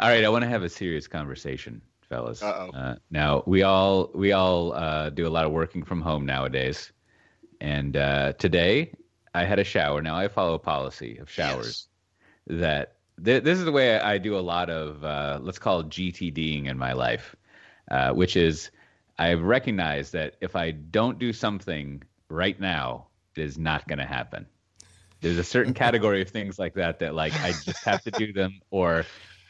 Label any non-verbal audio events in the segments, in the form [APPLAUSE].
All right, I want to have a serious conversation, fellas. Uh, now we all we all uh, do a lot of working from home nowadays, and uh, today I had a shower. Now I follow a policy of showers that th- this is the way I do a lot of uh, let's call it GTDing in my life, uh, which is I've recognized that if I don't do something right now, it is not going to happen. There's a certain [LAUGHS] category of things like that that like I just have to do them, or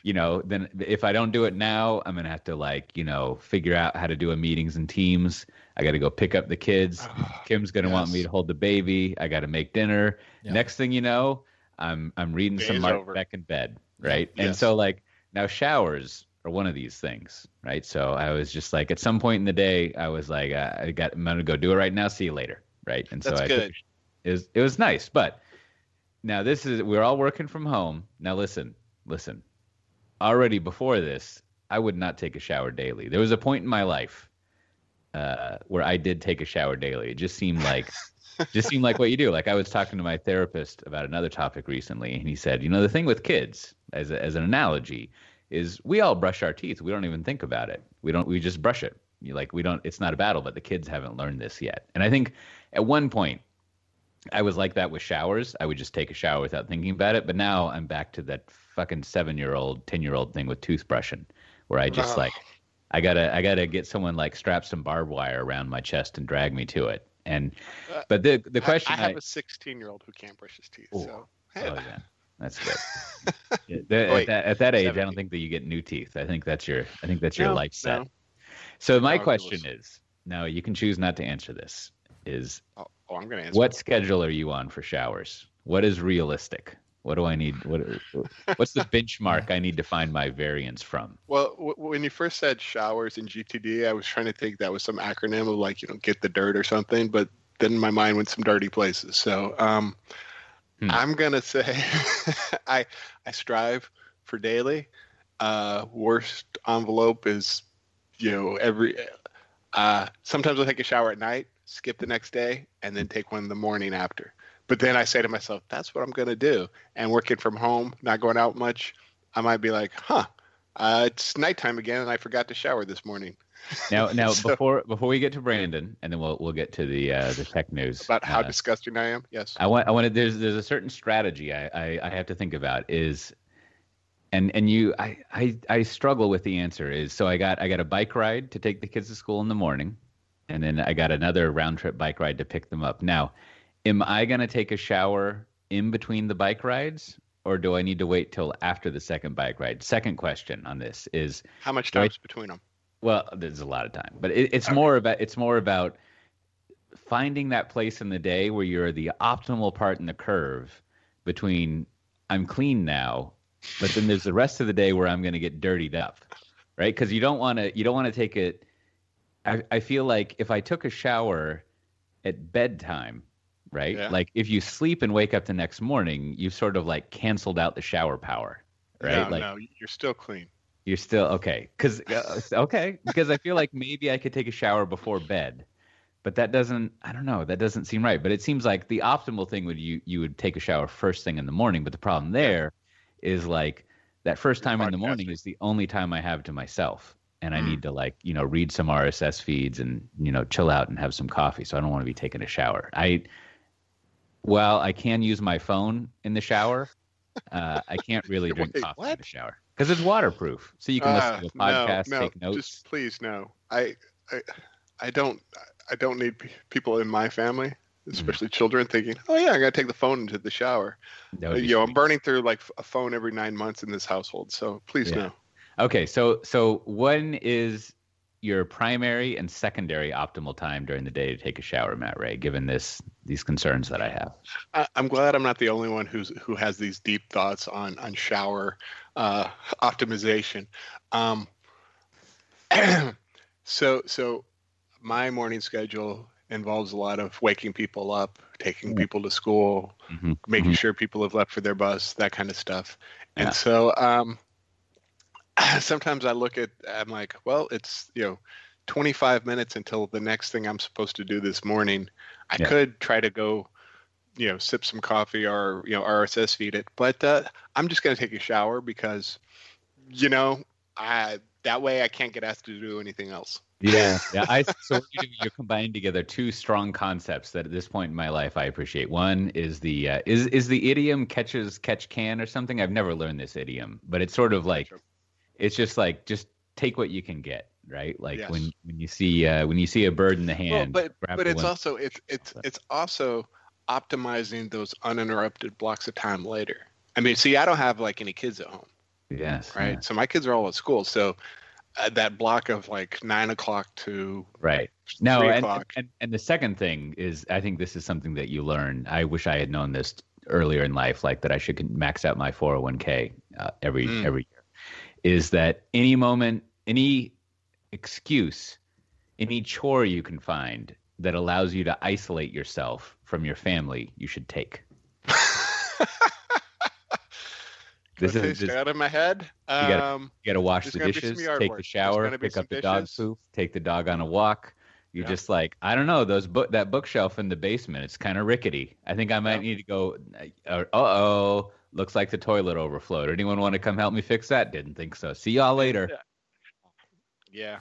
you know, then if I don't do it now, I'm gonna have to like you know figure out how to do a meetings and teams. I got to go pick up the kids. Kim's gonna want me to hold the baby. I got to make dinner. Yeah. Next thing you know, I'm I'm reading some Day's Mark over. Beck in bed, right? And so like now showers are one of these things, right? So I was just like at some point in the day, I was like, uh, I got I'm gonna go do it right now. See you later, right? And so That's I took good. it was it was nice, but now this is we're all working from home. Now listen, listen. Already before this, I would not take a shower daily. There was a point in my life uh, where I did take a shower daily. It just seemed like [LAUGHS] just seemed like what you do. Like I was talking to my therapist about another topic recently, and he said, you know, the thing with kids, as a, as an analogy, is we all brush our teeth. We don't even think about it. We don't. We just brush it. You like we don't. It's not a battle, but the kids haven't learned this yet. And I think at one point I was like that with showers. I would just take a shower without thinking about it. But now I'm back to that fucking seven year old, ten year old thing with toothbrushing, where I just Oh. like I gotta I gotta get someone like strap some barbed wire around my chest and drag me to it. And Uh, but the the question I, I have a 16 year old who can't brush his teeth. Ooh. So oh, yeah, that's good. [LAUGHS] The- Wait, at, that, at that age, I don't think that you get new teeth. I think that's your I think that's your No, life set. no. So my No, question is, now you can choose not to answer this. Is oh, oh, I'm gonna answer. what schedule are you on for showers? What is realistic? What do I need? What what's the benchmark I need to find my variance from? Well, w- when you first said showers in GTD, I was trying to think that was some acronym of like you know get the dirt or something, but then my mind went some dirty places. So um, Hmm. I'm gonna say [LAUGHS] I I strive for daily. Uh, worst envelope is you know every. Uh, sometimes I'll take a shower at night, skip the next day, and then take one in the morning after. But then I say to myself, that's what I'm gonna do. And working from home, not going out much, I might be like, huh, uh, it's nighttime again, and I forgot to shower this morning. [LAUGHS] Now, now So- before before we get to Brandon, and then we'll we'll get to the uh, the tech news About how uh, disgusting I am. Yes. I want I wanted there's there's a certain strategy I, I, I have to think about is and and you I, I I struggle with the answer is so I got I got a bike ride to take the kids to school in the morning and then I got another round trip bike ride to pick them up. Now, am I gonna take a shower in between the bike rides or do I need to wait till after the second bike ride? Second question on this is How much Right. time's between them? well, there's a lot of time, but it, it's Okay. more about it's more about finding that place in the day where you're the optimal part in the curve between I'm clean now, but then there's the rest of the day where I'm going to get dirtied up, right? Because you don't want to you don't want to take it. I, I feel like if I took a shower at bedtime, right? Yeah. Like if you sleep and wake up the next morning, you've sort of like canceled out the shower power, right? No, like no, you're still clean. you're still okay, because okay, because I feel like maybe I could take a shower before bed, but that doesn't. I don't know. That doesn't seem right. But it seems like the optimal thing would you you would take a shower first thing in the morning. But the problem there is like that first time in the morning is the only time I have to myself, and I Mm. need to like you know read some RSS feeds and you know chill out and have some coffee. So I don't want to be taking a shower. I well, I can use my phone in the shower. Uh, I [LAUGHS] can't really drink Wait, coffee in the shower because it's waterproof, so you can Ah, listen to a podcast, no, no, take notes. Just please no. I, I, I don't. I don't need pe- people in my family, Mm-hmm. especially children, thinking, "Oh yeah, I gotta take the phone into the shower." Be you know, I'm burning through like a phone every nine months in this household. So please Yeah. no. Okay, so so when is your primary and secondary optimal time during the day to take a shower, Matt Ray? Given this these concerns that I have. I'm glad I'm not the only one who's who has these deep thoughts on on shower uh, optimization. Um, [CLEARS THROAT] so so my morning schedule involves a lot of waking people up, taking people to school, Mhm, making mhm. sure people have left for their bus, that kind of stuff. Yeah. And so um, [LAUGHS] sometimes I look at I'm like, well, it's you know. 25 minutes until the next thing I'm supposed to do this morning. I Yeah. could try to go you know sip some coffee or you know rss feed it but uh, i'm just going to take a shower because you know, I that way I can't get asked to do anything else. Yeah, [LAUGHS] yeah. I so you are combining together two strong concepts that at this point in my life I appreciate. One is the uh, is is the idiom catches catch can or something. I've never learned this idiom, but it's sort of like it's just like just take what you can get, right? Like yes. when when you see uh, when you see a bird in the hand. Well, but but it's one. also it's it's it's also optimizing those uninterrupted blocks of time later. I mean, see, I don't have like any kids at home. Yes. Right. Yeah. So my kids are all at school. So uh, that block of like nine o'clock to right no and, and and the second thing is i think this is something that you learn i wish i had known this earlier in life like that i should max out my 401k uh, every mm. every year is that any moment any excuse any chore you can find that allows you to isolate yourself from your family you should take [LAUGHS] this is just, out of my head. Um, you, gotta, you gotta wash the dishes, take the shower, pick up the dog poop, take the dog on a walk. You're yeah. just like, I don't know, those book that bookshelf in the basement. It's kind of rickety. I think I might yeah. need to go. Uh oh, looks like the toilet overflowed. Anyone want to come help me fix that? Didn't think so. See y'all later. Yeah.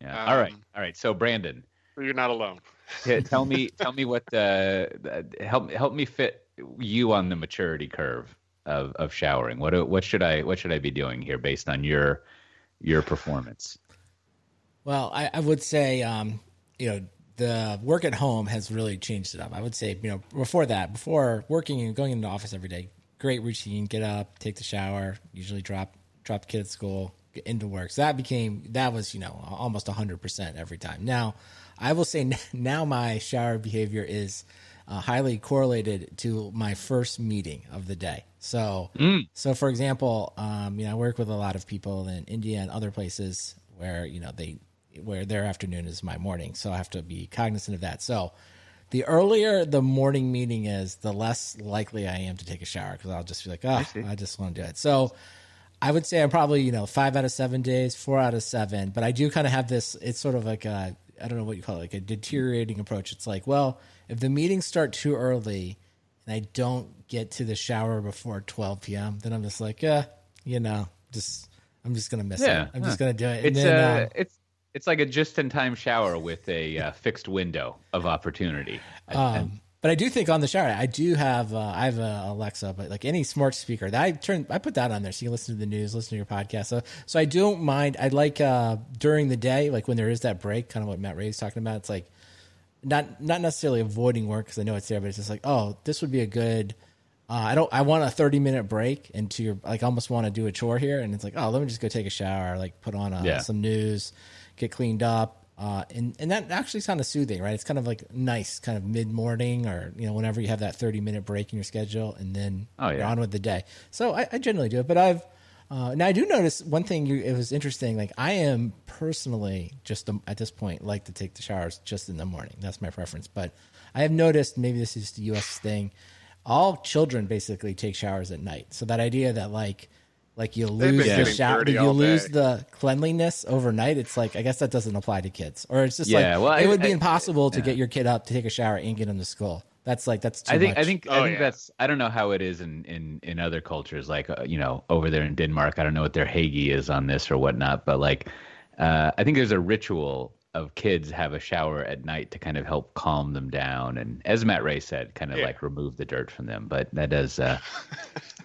Yeah. Um, all right. Um, all right. So Brandon, you're not alone. [LAUGHS] tell me, tell me what uh, help help me fit you on the maturity curve of, of showering? What what should I what should I be doing here based on your your performance? Well, I, I would say um, you know the work at home has really changed it up. I would say you know before that, before working and going into the office every day, great routine. Get up, take the shower, usually drop drop the kid at school, get into work. So that became that was you know almost hundred percent every time. Now, I will say [LAUGHS] now my shower behavior is uh, highly correlated to my first meeting of the day. So, mm. so for example, um, you know, I work with a lot of people in India and other places where you know they where their afternoon is my morning, so I have to be cognizant of that. So, the earlier the morning meeting is, the less likely I am to take a shower because I'll just be like, oh, I, I just want to do it. So. I would say I'm probably you know five out of seven days, four out of seven, but I do kind of have this. It's sort of like a I don't know what you call it, like a deteriorating approach. It's like, well, if the meetings start too early and I don't get to the shower before 12 p.m., then I'm just like, yeah, you know, just I'm just gonna miss yeah, it. I'm huh. just gonna do it. it's then, uh, uh, it's it's like a just-in-time shower with a uh, fixed window of opportunity. Um, but I do think on the shower, I do have uh, I have a Alexa, but like any smart speaker, that I turn I put that on there so you can listen to the news, listen to your podcast. So so I don't mind. I like uh, during the day, like when there is that break, kind of what Matt Ray's talking about. It's like not not necessarily avoiding work because I know it's there, but it's just like, oh, this would be a good. Uh, I don't. I want a thirty minute break into your like. almost want to do a chore here, and it's like, oh, let me just go take a shower, like put on a, uh, yeah. some news, get cleaned up, uh, and and that actually of soothing, right? It's kind of like nice, kind of mid morning, or you know, whenever you have that thirty minute break in your schedule, and then oh, yeah. you're on with the day. So I, I generally do it, but I've uh, now I do notice one thing. You, it was interesting. Like I am personally just um, at this point like to take the showers just in the morning. That's my preference. But I have noticed maybe this is the U.S. thing. All children basically take showers at night. So that idea that like like you lose the shower, you lose the cleanliness overnight. It's like I guess that doesn't apply to kids, or it's just yeah, like well, it I, would be I, impossible I, to yeah. get your kid up to take a shower and get him to school. That's like that's. I think much. I think oh, I think yeah. that's I don't know how it is in in in other cultures like uh, you know over there in Denmark. I don't know what their hygge is on this or whatnot, but like uh, I think there's a ritual of kids have a shower at night to kind of help calm them down and as Matt Ray said, kind of yeah. like remove the dirt from them. But that does uh,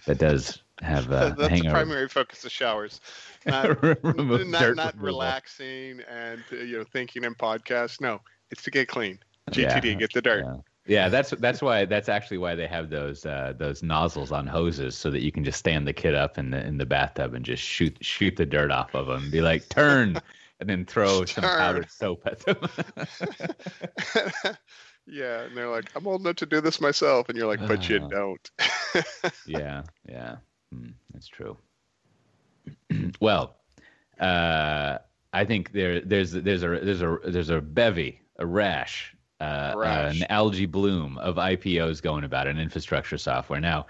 that does have [LAUGHS] uh, that's the primary focus of showers. [LAUGHS] Not, not, not relaxing and uh, you know thinking and podcasts. No, it's to get clean. GTD, yeah, get the dirt. Yeah. Yeah, that's that's why that's actually why they have those uh, those nozzles on hoses so that you can just stand the kid up in the in the bathtub and just shoot shoot the dirt off of them. Be like, turn, and then throw [LAUGHS] turn. some powdered soap at them. yeah, and they're like, I'm old enough to do this myself, and you're like, but uh, you don't. yeah, yeah, mm, that's true. [CLEARS THROAT] well, uh, I think there there's there's a there's a there's a bevy a rash uh, an algae bloom of IPOs going about in infrastructure software. Now,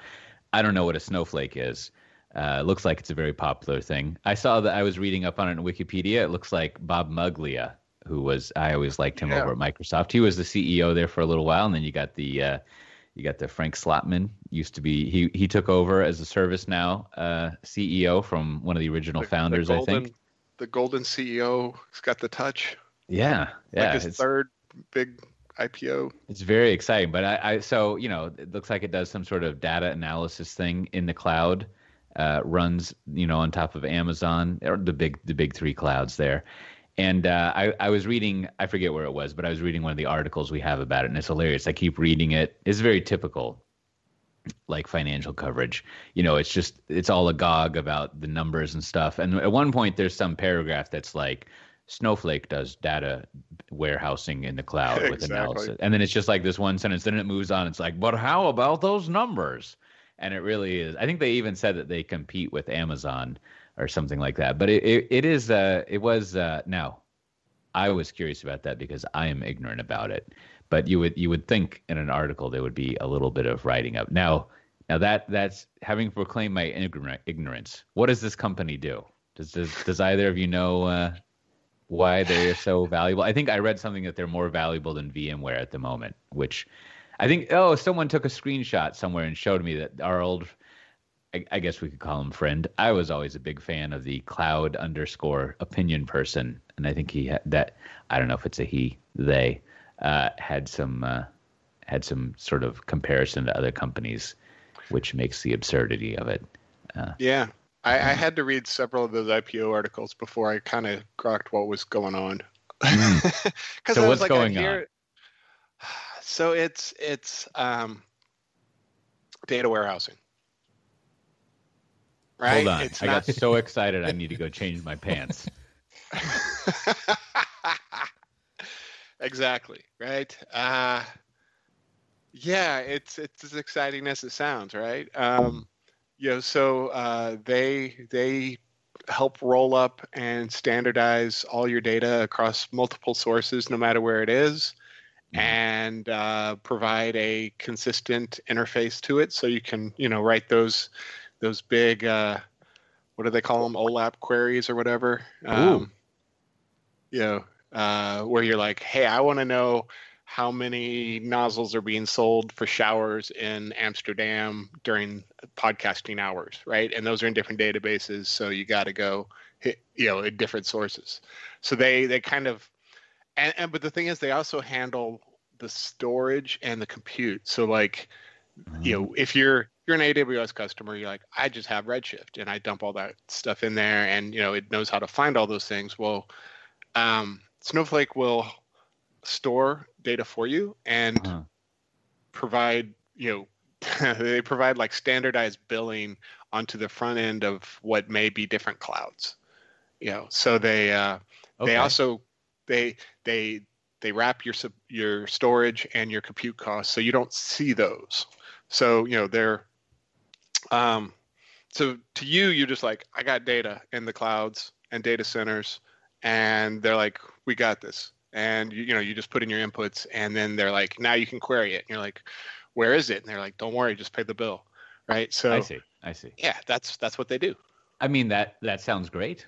I don't know what a snowflake is. Uh, looks like it's a very popular thing. I saw that I was reading up on it in Wikipedia. It looks like Bob Muglia, who was I always liked him yeah. over at Microsoft. He was the CEO there for a little while, and then you got the uh, You got the Frank Slootman used to be he he took over as a ServiceNow uh, CEO from one of the original The- the founders, golden, I think. the golden CEO has got the touch. Yeah, yeah. like his it's- third big IPO. It's very exciting, but I, I so you know it looks like it does some sort of data analysis thing in the cloud. Uh, runs you know on top of Amazon or the big the big three clouds there. And uh, I I was reading I forget where it was, but I was reading one of the articles we have about it, and it's hilarious. I keep reading it. It's very typical, like financial coverage. You know, it's just it's all agog about the numbers and stuff. And at one point, there's some paragraph that's like. Snowflake does data warehousing in the cloud [LAUGHS] with Exactly. analysis. And then it's just like this one sentence. Then it moves on. It's like, but how about those numbers? And it really is. I think they even said that they compete with Amazon or something like that. But it, it, it is, uh, it was, uh, now I was curious about that because I am ignorant about it. But you would, you would think in an article there would be a little bit of writing up. Now, now that that's having proclaimed my ignorance. What does this company do? Does, does, does either of you know, uh, why they are so valuable. I think I read something that they're more valuable than VMware at the moment, which I think oh someone took a screenshot somewhere and showed me that our old I, I guess we could call him friend. I was always a big fan of the cloud underscore opinion person, and I think he had that. I don't know if it's a he, they uh, had some uh, had some sort of comparison to other companies, which makes the absurdity of it. Yeah. I, I had to read several of those IPO articles before I kind of grokked what was going on. Mm. [LAUGHS] So what's like, going on? [SIGHS] So it's it's um, data warehousing, right? Hold on, It's I not, got so excited. I need to go change my pants. [LAUGHS] exactly right. Uh, yeah, it's it's as exciting as it sounds, right? Um, you know, so uh, they they help roll up and standardize all your data across multiple sources, no matter where it is, Mhm. and uh, provide a consistent interface to it, so you can you know write those those big uh, what do they call them OLAP queries or whatever. Um, you know, uh, where you're like, hey, I want to know how many nozzles are being sold for showers in Amsterdam during podcasting hours, right? And those are in different databases, so you got to go, hit, you know, in different sources. So they they kind of, and, and but the thing is, they also handle the storage and the compute. So like, you know, if you're you're an AWS customer, you're like, I just have Redshift and I dump all that stuff in there, and you know, it knows how to find all those things. Well, um, Snowflake will store data for you and Uh-huh. provide you know [LAUGHS] they provide like standardized billing onto the front end of what may be different clouds you know so they uh, Okay. they also they they they wrap your your storage and your compute costs so you don't see those so you know they're um so to you you're just like i got data in the clouds and data centers and they're like we got this and you, you know you just put in your inputs and then they're like now you can query it and you're like where is it and they're like don't worry just pay the bill right so I see. I see. yeah that's that's what they do I mean that that sounds great.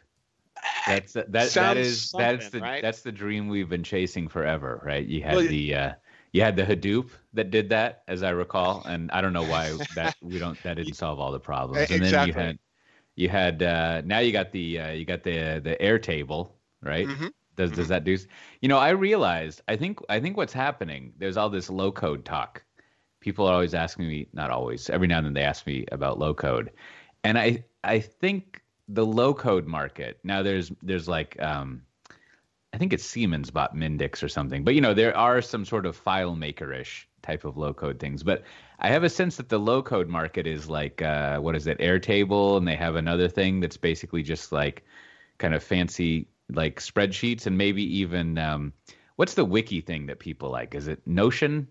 [SIGHS] That's that that, that that's the right? that's the dream we've been chasing forever, right? You had Well, the uh, you had the Hadoop that did that, as I recall, and I don't know why that we don't that didn't [LAUGHS] solve all the problems. And then you had you had uh, now you got the uh, you got the the Airtable, right? Mhm. Does does that do? You know, I realized I think I think what's happening. There's all this low code talk. People are always asking me, not always, every now and then they ask me about low code, and I I think the low code market now there's there's like um, I think it's Siemens bought Mendix or something, but you know there are some sort of file maker ish type of low code things. But I have a sense that the low code market is like uh, what is it, Airtable, and they have another thing that's basically just like kind of fancy like spreadsheets and maybe even um, what's the wiki thing that people like? Is it Notion?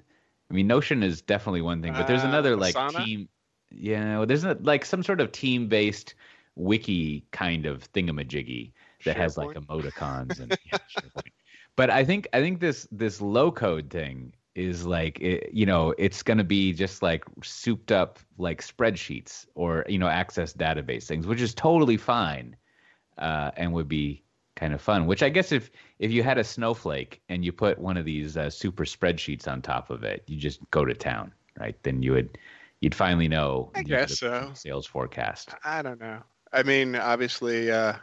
I mean, Notion is definitely one thing, but there's Uh, another like Asana? team. Yeah, there's a, like some sort of team based wiki kind of thingamajiggy that has like emoticons and [LAUGHS] yeah, But I think I think this this low code thing is like it, you know it's going to be just like souped up like spreadsheets or you know access database things, which is totally fine uh, and would be kind of fun. Which I guess if if you had a snowflake and you put one of these uh, super spreadsheets on top of it, you just go to town. right? Then you would you'd finally know. I guess so. Sales forecast. I don't know. I mean, obviously, uh,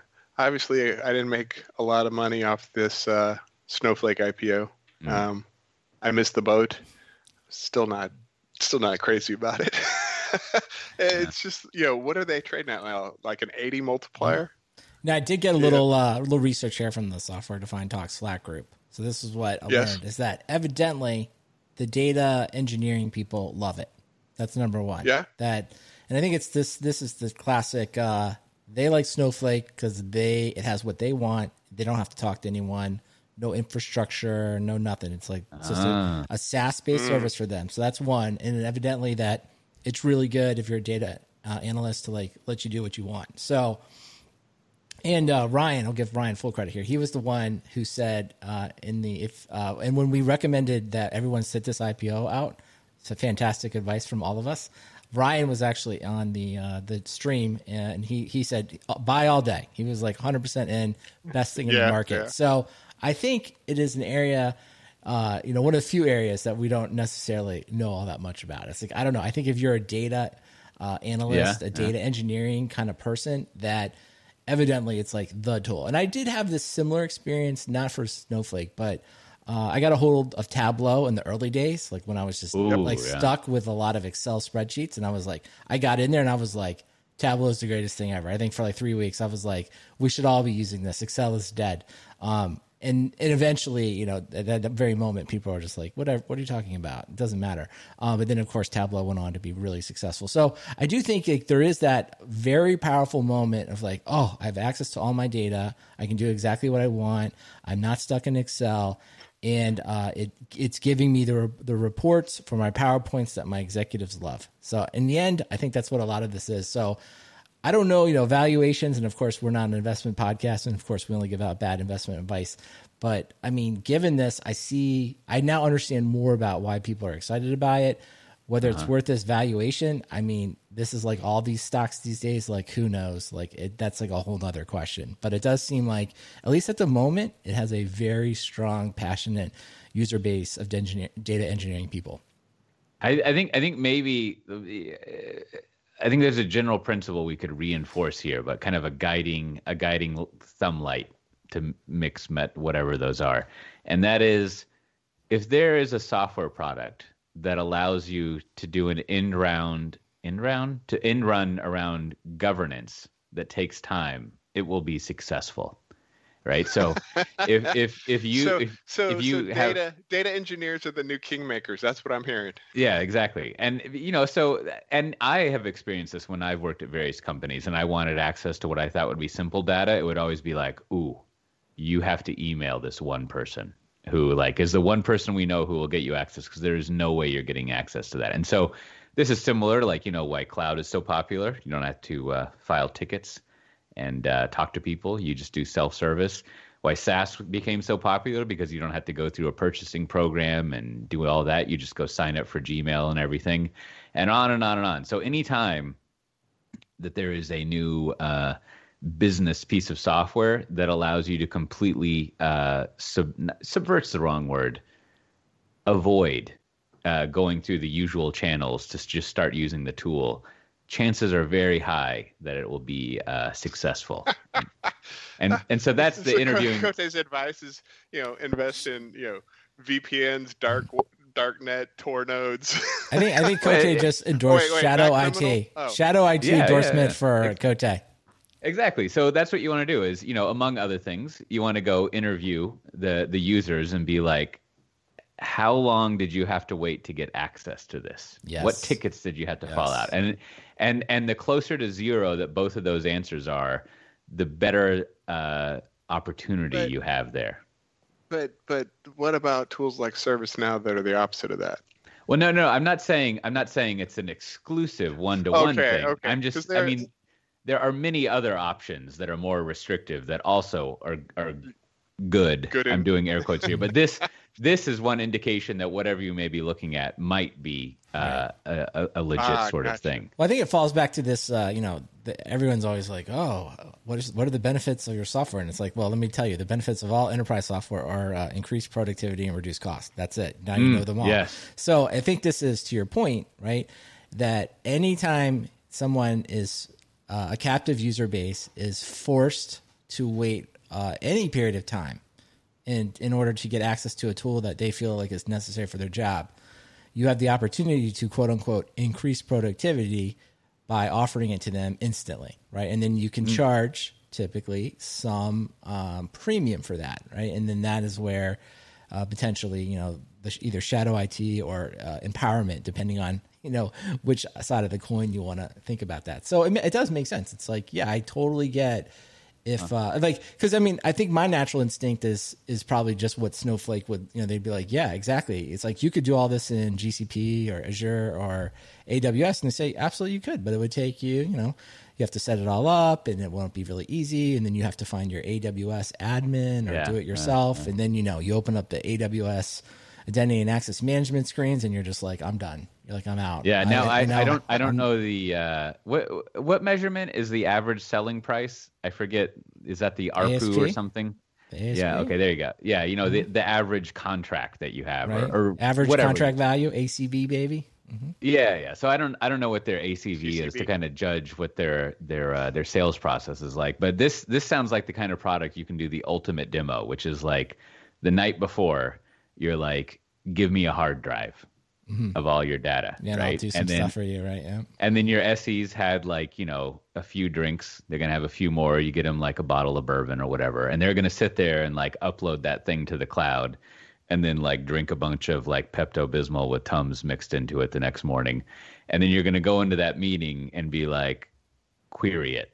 obviously, I didn't make a lot of money off this uh, Snowflake IPO. Mm. Um, I missed the boat. Still not, still not crazy about it. [LAUGHS] it's just, you know, what are they trading at now? Like an 80 multiplier? Now I did get a little uh, little research here from the Software Defined Talk Slack group. So this is what I Yes. learned is that evidently the data engineering people love it. That's number one. Yeah. That, and I think it's this. This is the classic. Uh, they like Snowflake because they it has what they want. They don't have to talk to anyone. No infrastructure. No nothing. It's like it's just Ah. a, a SaaS based service for them. So that's one. And evidently that it's really good if you're a data uh, analyst to like let you do what you want. So. And uh, Ryan, I'll give Ryan full credit here. He was the one who said uh, in the if uh, and when we recommended that everyone sit this IPO out, it's a fantastic advice from all of us. Ryan was actually on the uh, the stream and he he said "Uh, buy all day. He was like 100 percent in, best thing in the market. yeah. So I think it is an area, uh, you know, one of the few areas that we don't necessarily know all that much about. It's like I don't know. I think if you're a data uh, analyst, Yeah, a data engineering kind of person, that evidently it's like the tool. And I did have this similar experience, not for Snowflake, but uh, I got a hold of Tableau in the early days, like when I was just Ooh, like yeah. stuck with a lot of Excel spreadsheets, and I was like, I got in there and I was like. Tableau is the greatest thing ever. I think for like three weeks, I was like, we should all be using this. Excel is dead. Um, and and eventually, you know, at that very moment, people are just like, whatever. What are you talking about? It doesn't matter. Um, but then, of course, Tableau went on to be really successful. So I do think like, there is that very powerful moment of like, oh, I have access to all my data. I can do exactly what I want. I'm not stuck in Excel, and uh, it it's giving me the the reports for my powerpoints that my executives love. So in the end, I think that's what a lot of this is. So. I don't know, you know, valuations, and of course, we're not an investment podcast, and of course, we only give out bad investment advice. But I mean, given this, I see, I now understand more about why people are excited about it, whether it's uh-huh. worth this valuation. I mean, this is like all these stocks these days, like who knows? Like, it, that's like a whole nother question. But it does seem like, at least at the moment, it has a very strong, passionate user base of data engineering people. I, I think I think maybe I think there's a general principle we could reinforce here, but kind of a guiding a guiding thumb light to mix met whatever those are, and that is if there is a software product that allows you to do an end round end round to end run around governance that takes time, it will be successful. Right. So [LAUGHS] if if if you so, if, so, if you so have data data engineers are the new kingmakers. That's what I'm hearing. Yeah, exactly. And you know, so and I have experienced this when I've worked at various companies and I wanted access to what I thought would be simple data. It would always be like, "Ooh, you have to email this one person who like is the one person we know who will get you access because there is no way you're getting access to that." And so this is similar like, you know, why cloud is so popular. You don't have to uh, file tickets and uh, talk to people. You just do self-service. Why SaaS became so popular because you don't have to go through a purchasing program and do all that. You just go sign up for Gmail and everything, and on and on and on. So anytime that there is a new uh, business piece of software that allows you to completely uh, sub- subverts the wrong word, avoid uh, going through the usual channels to just start using the tool chances are very high that it will be uh, successful. [LAUGHS] and and so that's the So interviewing. Cote's advice is, you know, invest in, you know, VPNs, dark darknet, Tor nodes. I think I think [LAUGHS] Cote just endorsed wait, wait, Shadow IT. Oh. Shadow IT Yeah, yeah, endorsement yeah. for Cote. Exactly. So that's what you want to do is, you know, among other things, you want to go interview the the users and be like, how long did you have to wait to get access to this? Yes. What tickets did you have to Yes. fall out? And and and the closer to zero that both of those answers are, the better uh, opportunity But- you have there. but but what about tools like ServiceNow that are the opposite of that? Well, no, no, I'm not saying I'm not saying it's an exclusive one to one thing. okay, I'm just, I mean, there are many other options that are more restrictive that also are are good. Good I'm doing air [LAUGHS] quotes here, but this this is one indication that whatever you may be looking at might be uh, a, a legit Ah, sort of thing. Well, I think it falls back to this. Uh, you know, the, everyone's always like, "Oh, what is what are the benefits of your software?" And it's like, well, let me tell you, the benefits of all enterprise software are uh, increased productivity and reduced cost. That's it. Now you know them all. yes. So I think this is to your point, right? That anytime someone is uh, a captive user base is forced to wait uh, any period of time in in order to get access to a tool that they feel like is necessary for their job, you have the opportunity to quote unquote increase productivity by offering it to them instantly, right? And then you can charge typically some um, premium for that, right? And then that is where uh, potentially, you know, the, either shadow IT or uh, empowerment, depending on [LAUGHS] you know which side of the coin you want to think about that. So it, it does make sense. It's like, yeah, I totally get if uh, like because I mean I think my natural instinct is is probably just what Snowflake would you know they'd be like yeah exactly it's like you could do all this in GCP or Azure or AWS and they say absolutely you could but it would take you you know you have to set it all up and it won't be really easy and then you have to find your AWS admin or Yeah, do it yourself and then you know you open up the AWS identity and access management screens and you're just like I'm done you're like I'm out Yeah. Now I, I, know- don't I don't I'm- know the uh, what what measurement is the average selling price? I forget. Is that the ARPU or something? ASP, Yeah. Okay. There you go. Yeah. You know the the average contract that you have right or, or average whatever. contract value ACV baby Yeah, yeah. So I don't I don't know what their ACV is to kind of judge what their their uh, their sales process is like. But this this sounds like the kind of product you can do the ultimate demo, which is like the night before you're like, give me a hard drive mm-hmm. of all your data, yeah and right? I'll do some and then stuff for you right yeah and then your SEs had like you know a few drinks. They're gonna have a few more. You get them like a bottle of bourbon or whatever, and they're gonna sit there and like upload that thing to the cloud, and then like drink a bunch of like Pepto Bismol with Tums mixed into it the next morning, and then you're gonna go into that meeting and be like, query it,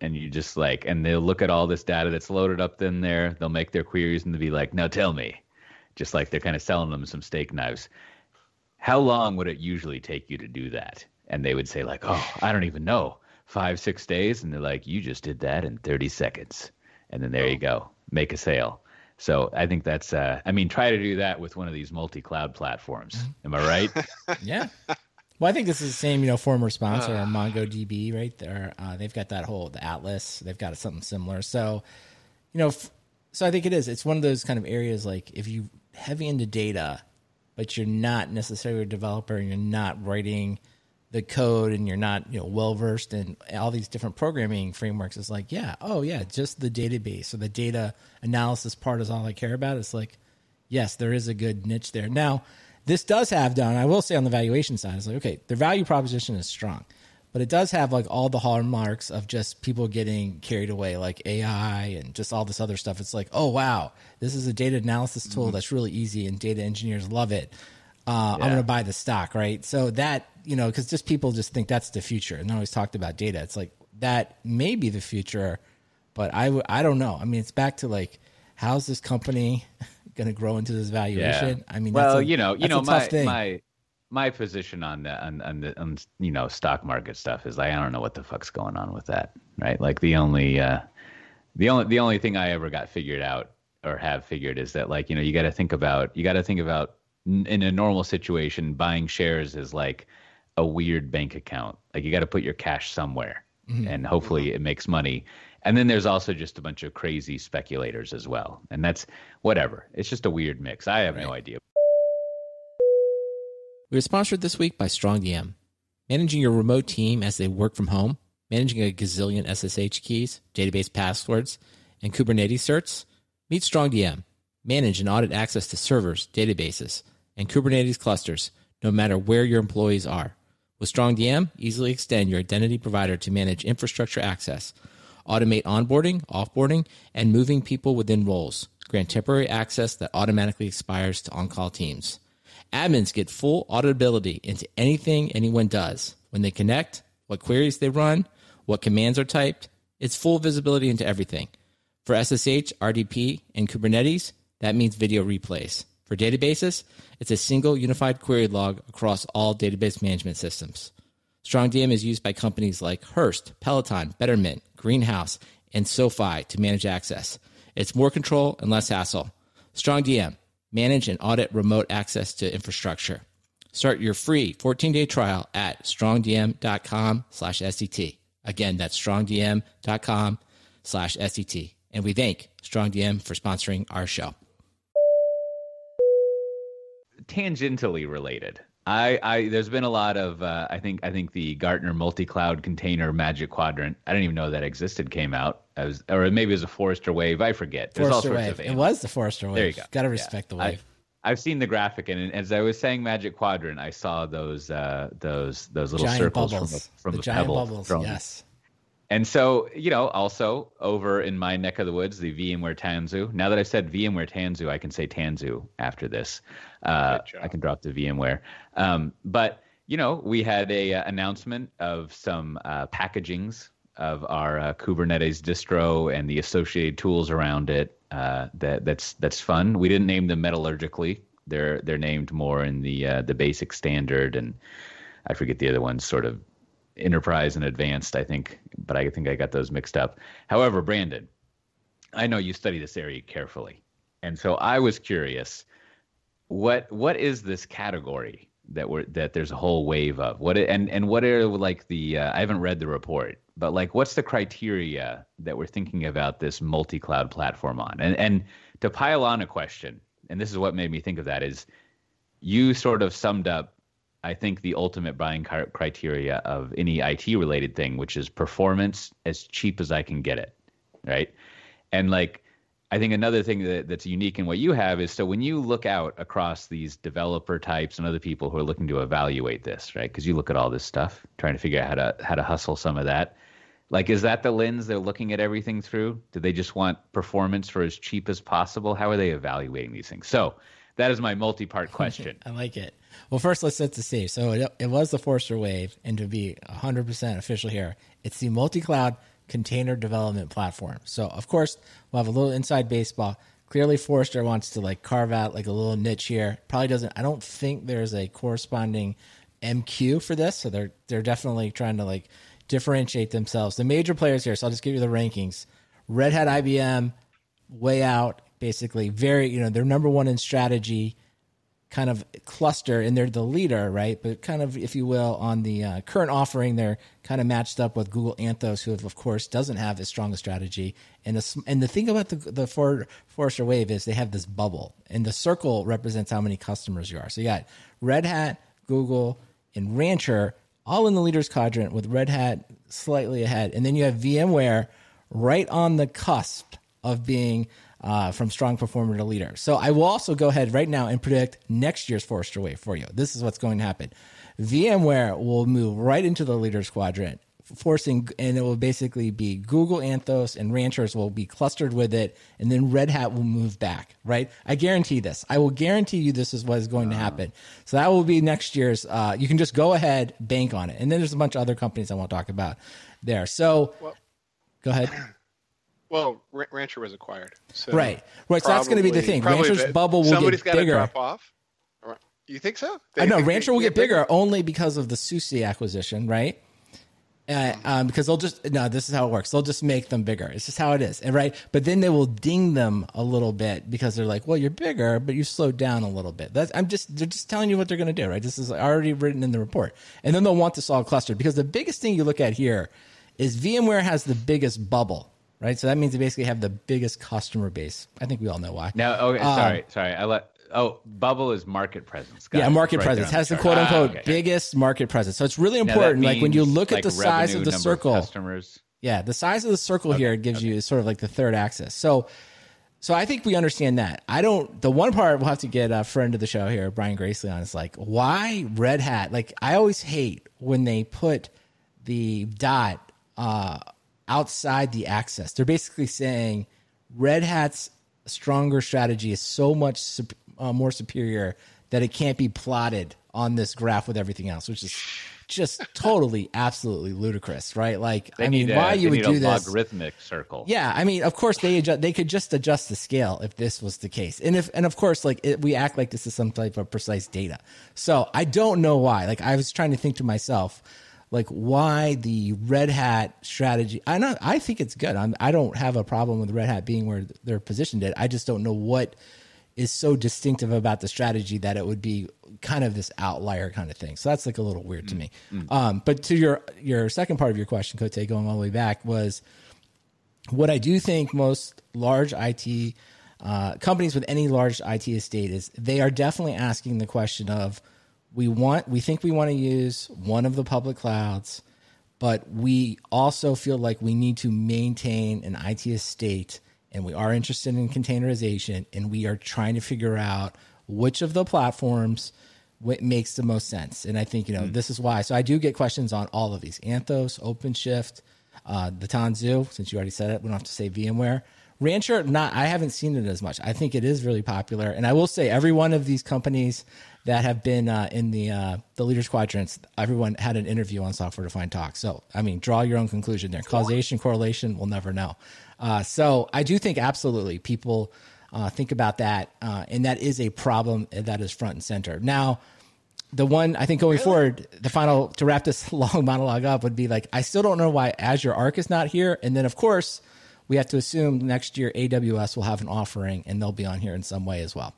and you just like, and they'll look at all this data that's loaded up in there. They'll make their queries and they'll be like, now tell me, just like they're kind of selling them some steak knives how long would it usually take you to do that? And they would say like, oh, I don't even know, five, six days. And they're like, you just did that in 30 seconds. And then there you go, make a sale. So I think that's, uh, I mean, try to do that with one of these multi-cloud platforms. Am I right? [LAUGHS] Yeah. Well, I think this is the same, you know, former sponsor, MongoDB, right there. Uh, they've got that whole the Atlas. They've got something similar. So, you know, f- so I think it is. It's one of those kind of areas like if you heavy into data, but you're not necessarily a developer and you're not writing the code and you're not you know well versed in all these different programming frameworks. It's like, yeah, oh yeah, just the database or the data analysis part is all I care about. It's like, yes, there is a good niche there. Now, this does have done, I will say on the valuation side, it's like, okay, their value proposition is strong, but it does have like all the hallmarks of just people getting carried away, like AI and just all this other stuff. It's like, oh, wow, this is a data analysis tool that's really easy and data engineers love it. Uh, I'm going to buy the stock, right? So that, you know, because just people just think that's the future and they always talked about data. It's like that may be the future, but I, w- I don't know. I mean, it's back to like, how's this company [LAUGHS] going to grow into this valuation? I mean, well, that's a- you know, you know, my my my position on the on, on the on you know stock market stuff is like I don't know what the fuck's going on with that, right? Like the only uh, the only the only thing I ever got figured out or have figured is that like you know you got to think about you got to think about in a normal situation buying shares is like a weird bank account. Like you got to put your cash somewhere, Mm-hmm. and hopefully it makes money. And then there's also just a bunch of crazy speculators as well, and that's whatever. It's just a weird mix. I have no idea. We are sponsored this week by StrongDM. Managing your remote team as they work from home, managing a gazillion SSH keys, database passwords, and Kubernetes certs? Meet StrongDM. Manage and audit access to servers, databases, and Kubernetes clusters, no matter where your employees are. With StrongDM, easily extend your identity provider to manage infrastructure access, automate onboarding, offboarding, and moving people within roles. Grant temporary access that automatically expires to on-call teams. Admins get full auditability into anything anyone does. When they connect, what queries they run, what commands are typed, it's full visibility into everything. For SSH, RDP, and Kubernetes, that means video replays. For databases, it's a single unified query log across all database management systems. StrongDM is used by companies like Hearst, Peloton, Betterment, Greenhouse, and SoFi to manage access. It's more control and less hassle. StrongDM, manage and audit remote access to infrastructure. Start your free 14-day trial at strongdm.com slash SDT. Again, that's strongdm.com slash SDT. And we thank StrongDM for sponsoring our show. Tangentially related. I, I there's been a lot of uh, I think I think the Gartner multi-cloud container Magic Quadrant. I didn't even know that existed. Came out as or maybe it was a Forrester Wave. I forget. There's Forrester all sorts Wave. Of it was the Forrester Wave. There you go. Got to respect yeah. the wave. I, have seen the graphic, and as I was saying Magic Quadrant, I saw those uh, those those little giant circles bubbles. from, a, from the a giant pebble. bubbles. From, yes. And so, you know, also over in my neck of the woods, the VMware Tanzu. Now that I've said VMware Tanzu, I can say Tanzu after this. Uh, I can drop the VMware. Um, but you know, we had a uh, announcement of some uh, packagings of our uh, Kubernetes distro and the associated tools around it. Uh, that that's that's fun. We didn't name them metallurgically. They're they're named more in the uh, the basic standard and I forget the other ones, sort of enterprise and advanced, I think, but I think I got those mixed up. However, Brandon, I know you study this area carefully, and so I was curious what what is this category that we're that there's a whole wave of what and and what are like the uh, I haven't read the report, but like what's the criteria that we're thinking about this multi-cloud platform on? And and to pile on a question, and this is what made me think of that is you sort of summed up I think the ultimate buying criteria of any IT related thing, which is performance as cheap as I can get it, right? And like, I think another thing that, that's unique in what you have is so when you look out across these developer types and other people who are looking to evaluate this, right? Because you look at all this stuff, trying to figure out how to how to hustle some of that. Like, is that the lens they're looking at everything through? Do they just want performance for as cheap as possible? How are they evaluating these things? So that is my multi-part [LAUGHS] question. I like it. Well, first let's set the stage. So it, it was the Forrester Wave, and to be 100% official here, it's the multi-cloud container development platform. So of course we'll have a little inside baseball. Clearly, Forrester wants to like carve out like a little niche here. Probably doesn't. I don't think there's a corresponding MQ for this, so they're they're definitely trying to like differentiate themselves. The major players here. So I'll just give you the rankings. Red Hat, IBM, way out. Basically, very you know they're number one in strategy kind of cluster and they're the leader, right? But kind of, if you will, on the uh, current offering, they're kind of matched up with Google Anthos, who of course doesn't have as strong a strategy. And the, and the thing about the, the For, Forrester Wave is they have this bubble and the circle represents how many customers you are. So you got Red Hat, Google, and Rancher all in the leaders quadrant with Red Hat slightly ahead. And then you have VMware right on the cusp of being uh, from strong performer to leader. So I will also go ahead right now and predict next year's Forrester Wave for you. This is what's going to happen. VMware will move right into the leaders quadrant, forcing, and it will basically be Google Anthos and Ranchers will be clustered with it, and then Red Hat will move back, right? I guarantee this. I will guarantee you this is what is going to happen. So that will be next year's. Uh, you can just go ahead, bank on it. And then there's a bunch of other companies I won't talk about there. So well, go ahead. [CLEARS THROAT] Well, Rancher was acquired. So right, right. So that's going to be the thing. Rancher's bubble will somebody's get bigger. Drop off. You think so? They, I know Rancher will get bigger, bigger, only because of the SUSE acquisition, right? Uh, um, because they'll just no, this is how it works. They'll just make them bigger. It's just how it is, and right. But then they will ding them a little bit because they're like, "Well, you're bigger, but you slowed down a little bit." That's I'm just they're just telling you what they're going to do, right? This is already written in the report, and then they'll want this all clustered because the biggest thing you look at here is VMware has the biggest bubble right? So that means they basically have the biggest customer base. I think we all know why. No, okay, um, sorry, sorry. I let. Oh, Bubble is market presence. Got yeah, market right presence has the, the quote unquote ah, okay. biggest market presence. So it's really important. Like when you look like at the size of the circle, of customers. Yeah, the size of the circle okay, here gives okay. you sort of like the third axis. So, so I think we understand that. I don't. The one part we'll have to get a friend of the show here, Brian Gracely, on is like why Red Hat. Like I always hate when they put the dot uh, outside the access. They're basically saying Red Hat's stronger strategy is so much uh, more superior that it can't be plotted on this graph with everything else, which is just [LAUGHS] totally, absolutely ludicrous, right? Like, they I mean, a, why you would do this? Logarithmic circle. Yeah, I mean, of course they adjust, they could just adjust the scale if this was the case, and if and of course, like it, we act like this is some type of precise data. So I don't know why. Like I was trying to think to myself like why the Red Hat strategy. I know I think it's good. I'm, I do not have a problem with Red Hat being where they're positioned. It. I just don't know what is so distinctive about the strategy that it would be kind of this outlier kind of thing. So that's like a little weird to me. Um, but to your your second part of your question, Cote, going all the way back was what I do think most large IT uh, companies with any large IT estate is they are definitely asking the question of we want we think we want to use one of the public clouds, but we also feel like we need to maintain an IT estate and we are interested in containerization and we are trying to figure out which of the platforms what makes the most sense. And I think, you know, this is why. So I do get questions on all of these Anthos, OpenShift, uh, the Tanzu, since you already said it, we don't have to say VMware. Rancher, not I haven't seen it as much. I think it is really popular, and I will say every one of these companies that have been uh, in the uh, the leaders quadrants, everyone had an interview on Software Defined Talk. So I mean, draw your own conclusion there. Causation, correlation, we'll never know. Uh, so I do think absolutely people uh, think about that, uh, and that is a problem that is front and center now the one I think going forward, the final to wrap this [LAUGHS] long monologue up would be like, I still don't know why Azure Arc is not here. And then, of course, we have to assume next year AWS will have an offering and they'll be on here in some way as well.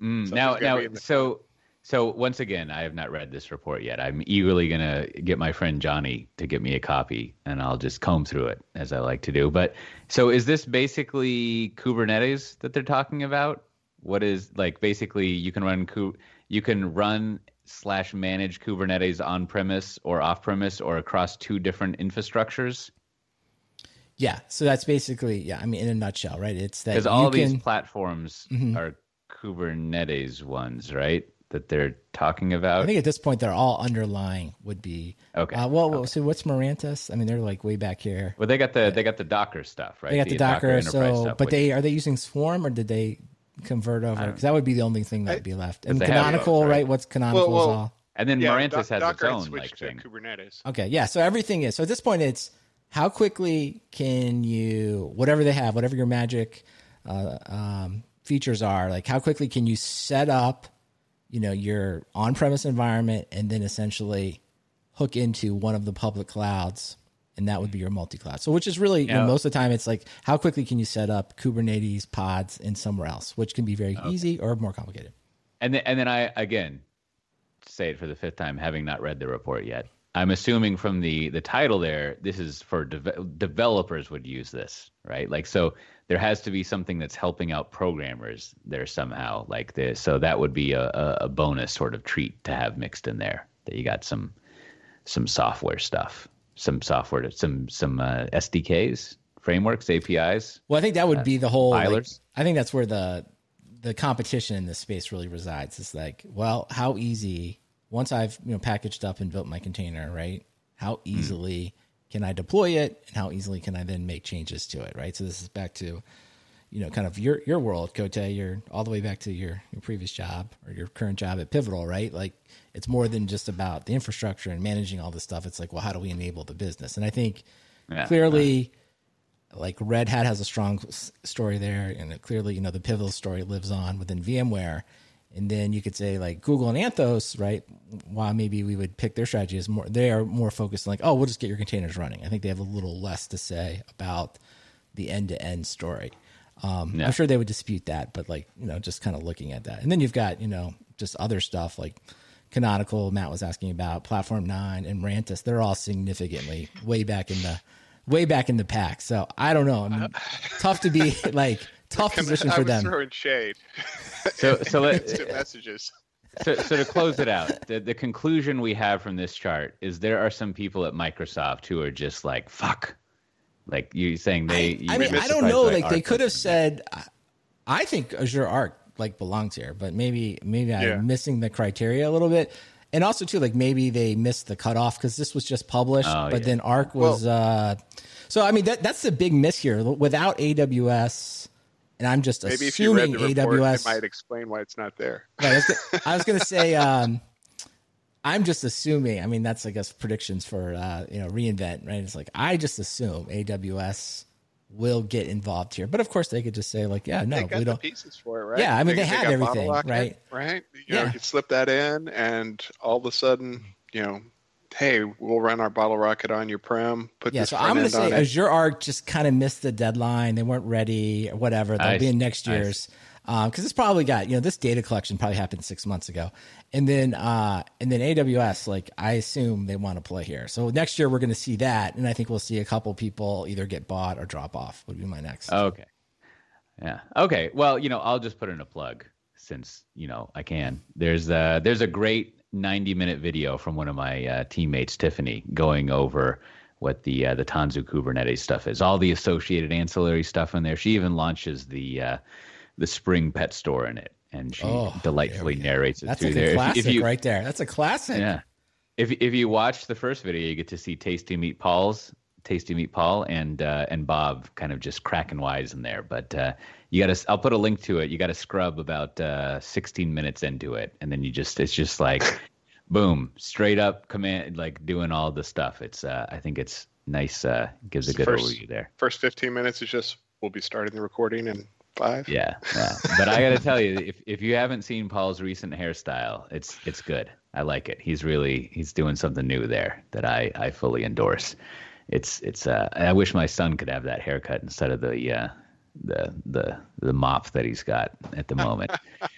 Mm, now, now, be in the- so, so once again, I have not read this report yet. I'm eagerly gonna get my friend Johnny to get me a copy, and I'll just comb through it as I like to do. But so, is this basically Kubernetes that they're talking about? What is like basically you can run you can run slash manage Kubernetes on premise or off premise or across two different infrastructures? Yeah. So that's basically, yeah, I mean, in a nutshell, right? It's that Because all can, these platforms mm-hmm. are Kubernetes ones, right? That they're talking about. I think at this point, they're all underlying would be, Okay, Uh, well, well, so what's Mirantis? I mean, they're like way back here. Well, they got the they got the Docker stuff, right? They got the, Docker, Enterprise so, stuff, but which- they, are they using Swarm or did they convert over? Because that would be the only thing that would be left. And Canonical, those, right? right? What's Canonical Well, is well, all. and then Yeah, Mirantis Doc- has Docker its own like thing. Kubernetes. Okay, yeah. So everything is. So at this point, it's how quickly can you, whatever they have, whatever your magic uh, um, features are, like how quickly can you set up, you know, your on-premise environment and then essentially hook into one of the public clouds, and that would be your multi-cloud. So which is really, you know, most of the time, it's like how quickly can you set up Kubernetes pods in somewhere else, which can be very easy or more complicated. And then and then I again say it for the fifth time, having not read the report yet. I'm assuming from the the title there, this is for deve- developers would use this, right? Like so, there has to be something that's helping out programmers there somehow, like this. So that would be a, a, bonus sort of treat to have mixed in there. That you got some some software stuff, some software, some some uh, SDKs, frameworks, APIs. Well, I think that would be the whole. like. I think that's where the the competition in this space really resides. It's like, well, how easy once I've you know packaged up and built my container, right? How hmm. easily can I deploy it, and how easily can I then make changes to it, right? So this is back to you know kind of your your world, Cote. You're all the way back to your your previous job or your current job at Pivotal, right? Like it's more than just about the infrastructure and managing all this stuff. It's like, well, how do we enable the business? And I think Yeah. clearly like Red Hat has a strong story there, and it clearly, you know, the pivotal story lives on within VMware. And then you could say like Google and Anthos, right? While maybe we would pick their strategy is more, they are more focused on like, oh, we'll just get your containers running. I think they have a little less to say about the end to end story. Um. I'm sure they would dispute that, but like, you know, just kind of looking at that. And then you've got, you know, just other stuff like Canonical, Matt was asking about Platform 9 and Rantis. They're all significantly way back in the way back in the pack. So I don't know. I mean, [LAUGHS] tough to be like tough position I for was them. throwing shade. [LAUGHS] So so let, [LAUGHS] Instant messages. so, so to close it out, the, the conclusion we have from this chart is there are some people at Microsoft who are just like fuck, like you saying they. you I mean, I don't know. by Like they could have said, I- I think Azure Arc like belongs here, but maybe maybe I'm missing the criteria a little bit. And also too, like maybe they missed the cutoff because this was just published, Oh, but yeah. then Arc was. uh So I mean, that that's the big miss here. Without AWS, and I'm just Maybe if you read assuming the report, AWS. it might explain why it's not there. Right, I was, go- I was going to say, [LAUGHS] um, I'm just assuming. I mean, that's I guess predictions for uh, you know reinvent. Right? It's like I just assume AWS will get involved here, but of course they could just say like, yeah, no, they we don't. pieces for it, right? Yeah, I mean, they have got everything, right? Right. You know, Yeah. you slip that in, and all of a sudden, you know, hey, we'll run our Bottlerocket on your prem. Put Yeah, this so I'm going to say on it. Azure Arc just kind of missed the deadline. They weren't ready or whatever. They'll I be in next year's. because um, it's probably got you know this data collection probably happened six months ago, and then uh, and then AWS like I assume they want to play here. So next year we're going to see that, and I think we'll see a couple people either get bought or drop off. Would be my next. Okay. Yeah. Okay. Well, you know, I'll just put in a plug since you know I can. There's a there's a great 90 minute video from one of my uh, teammates, Tiffany, going over what the uh, the Tanzu Kubernetes stuff is, all the associated ancillary stuff in there. She even launches the uh, the Spring Pet Store in it, and she oh, delightfully narrates it That's through like there. A classic if, if you, right there. That's a classic. Yeah. If if you watch the first video, you get to see Tasty Meat Paul's Tasty Meat Paul and uh, and Bob kind of just cracking wise in there. But uh, you got to. I'll put a link to it. You got to scrub about uh, 16 minutes into it, and then you just it's just like, [LAUGHS] boom, straight up command like doing all the stuff. It's uh, I think it's nice. Uh, gives a good first, overview there. First 15 minutes is just we'll be starting the recording and five. Yeah, yeah. But I got to tell you, if if you haven't seen Paul's recent hairstyle, it's it's good. I like it. He's really he's doing something new there that I I fully endorse. It's it's. Uh, I wish my son could have that haircut instead of the uh, the the the mop that he's got at the moment.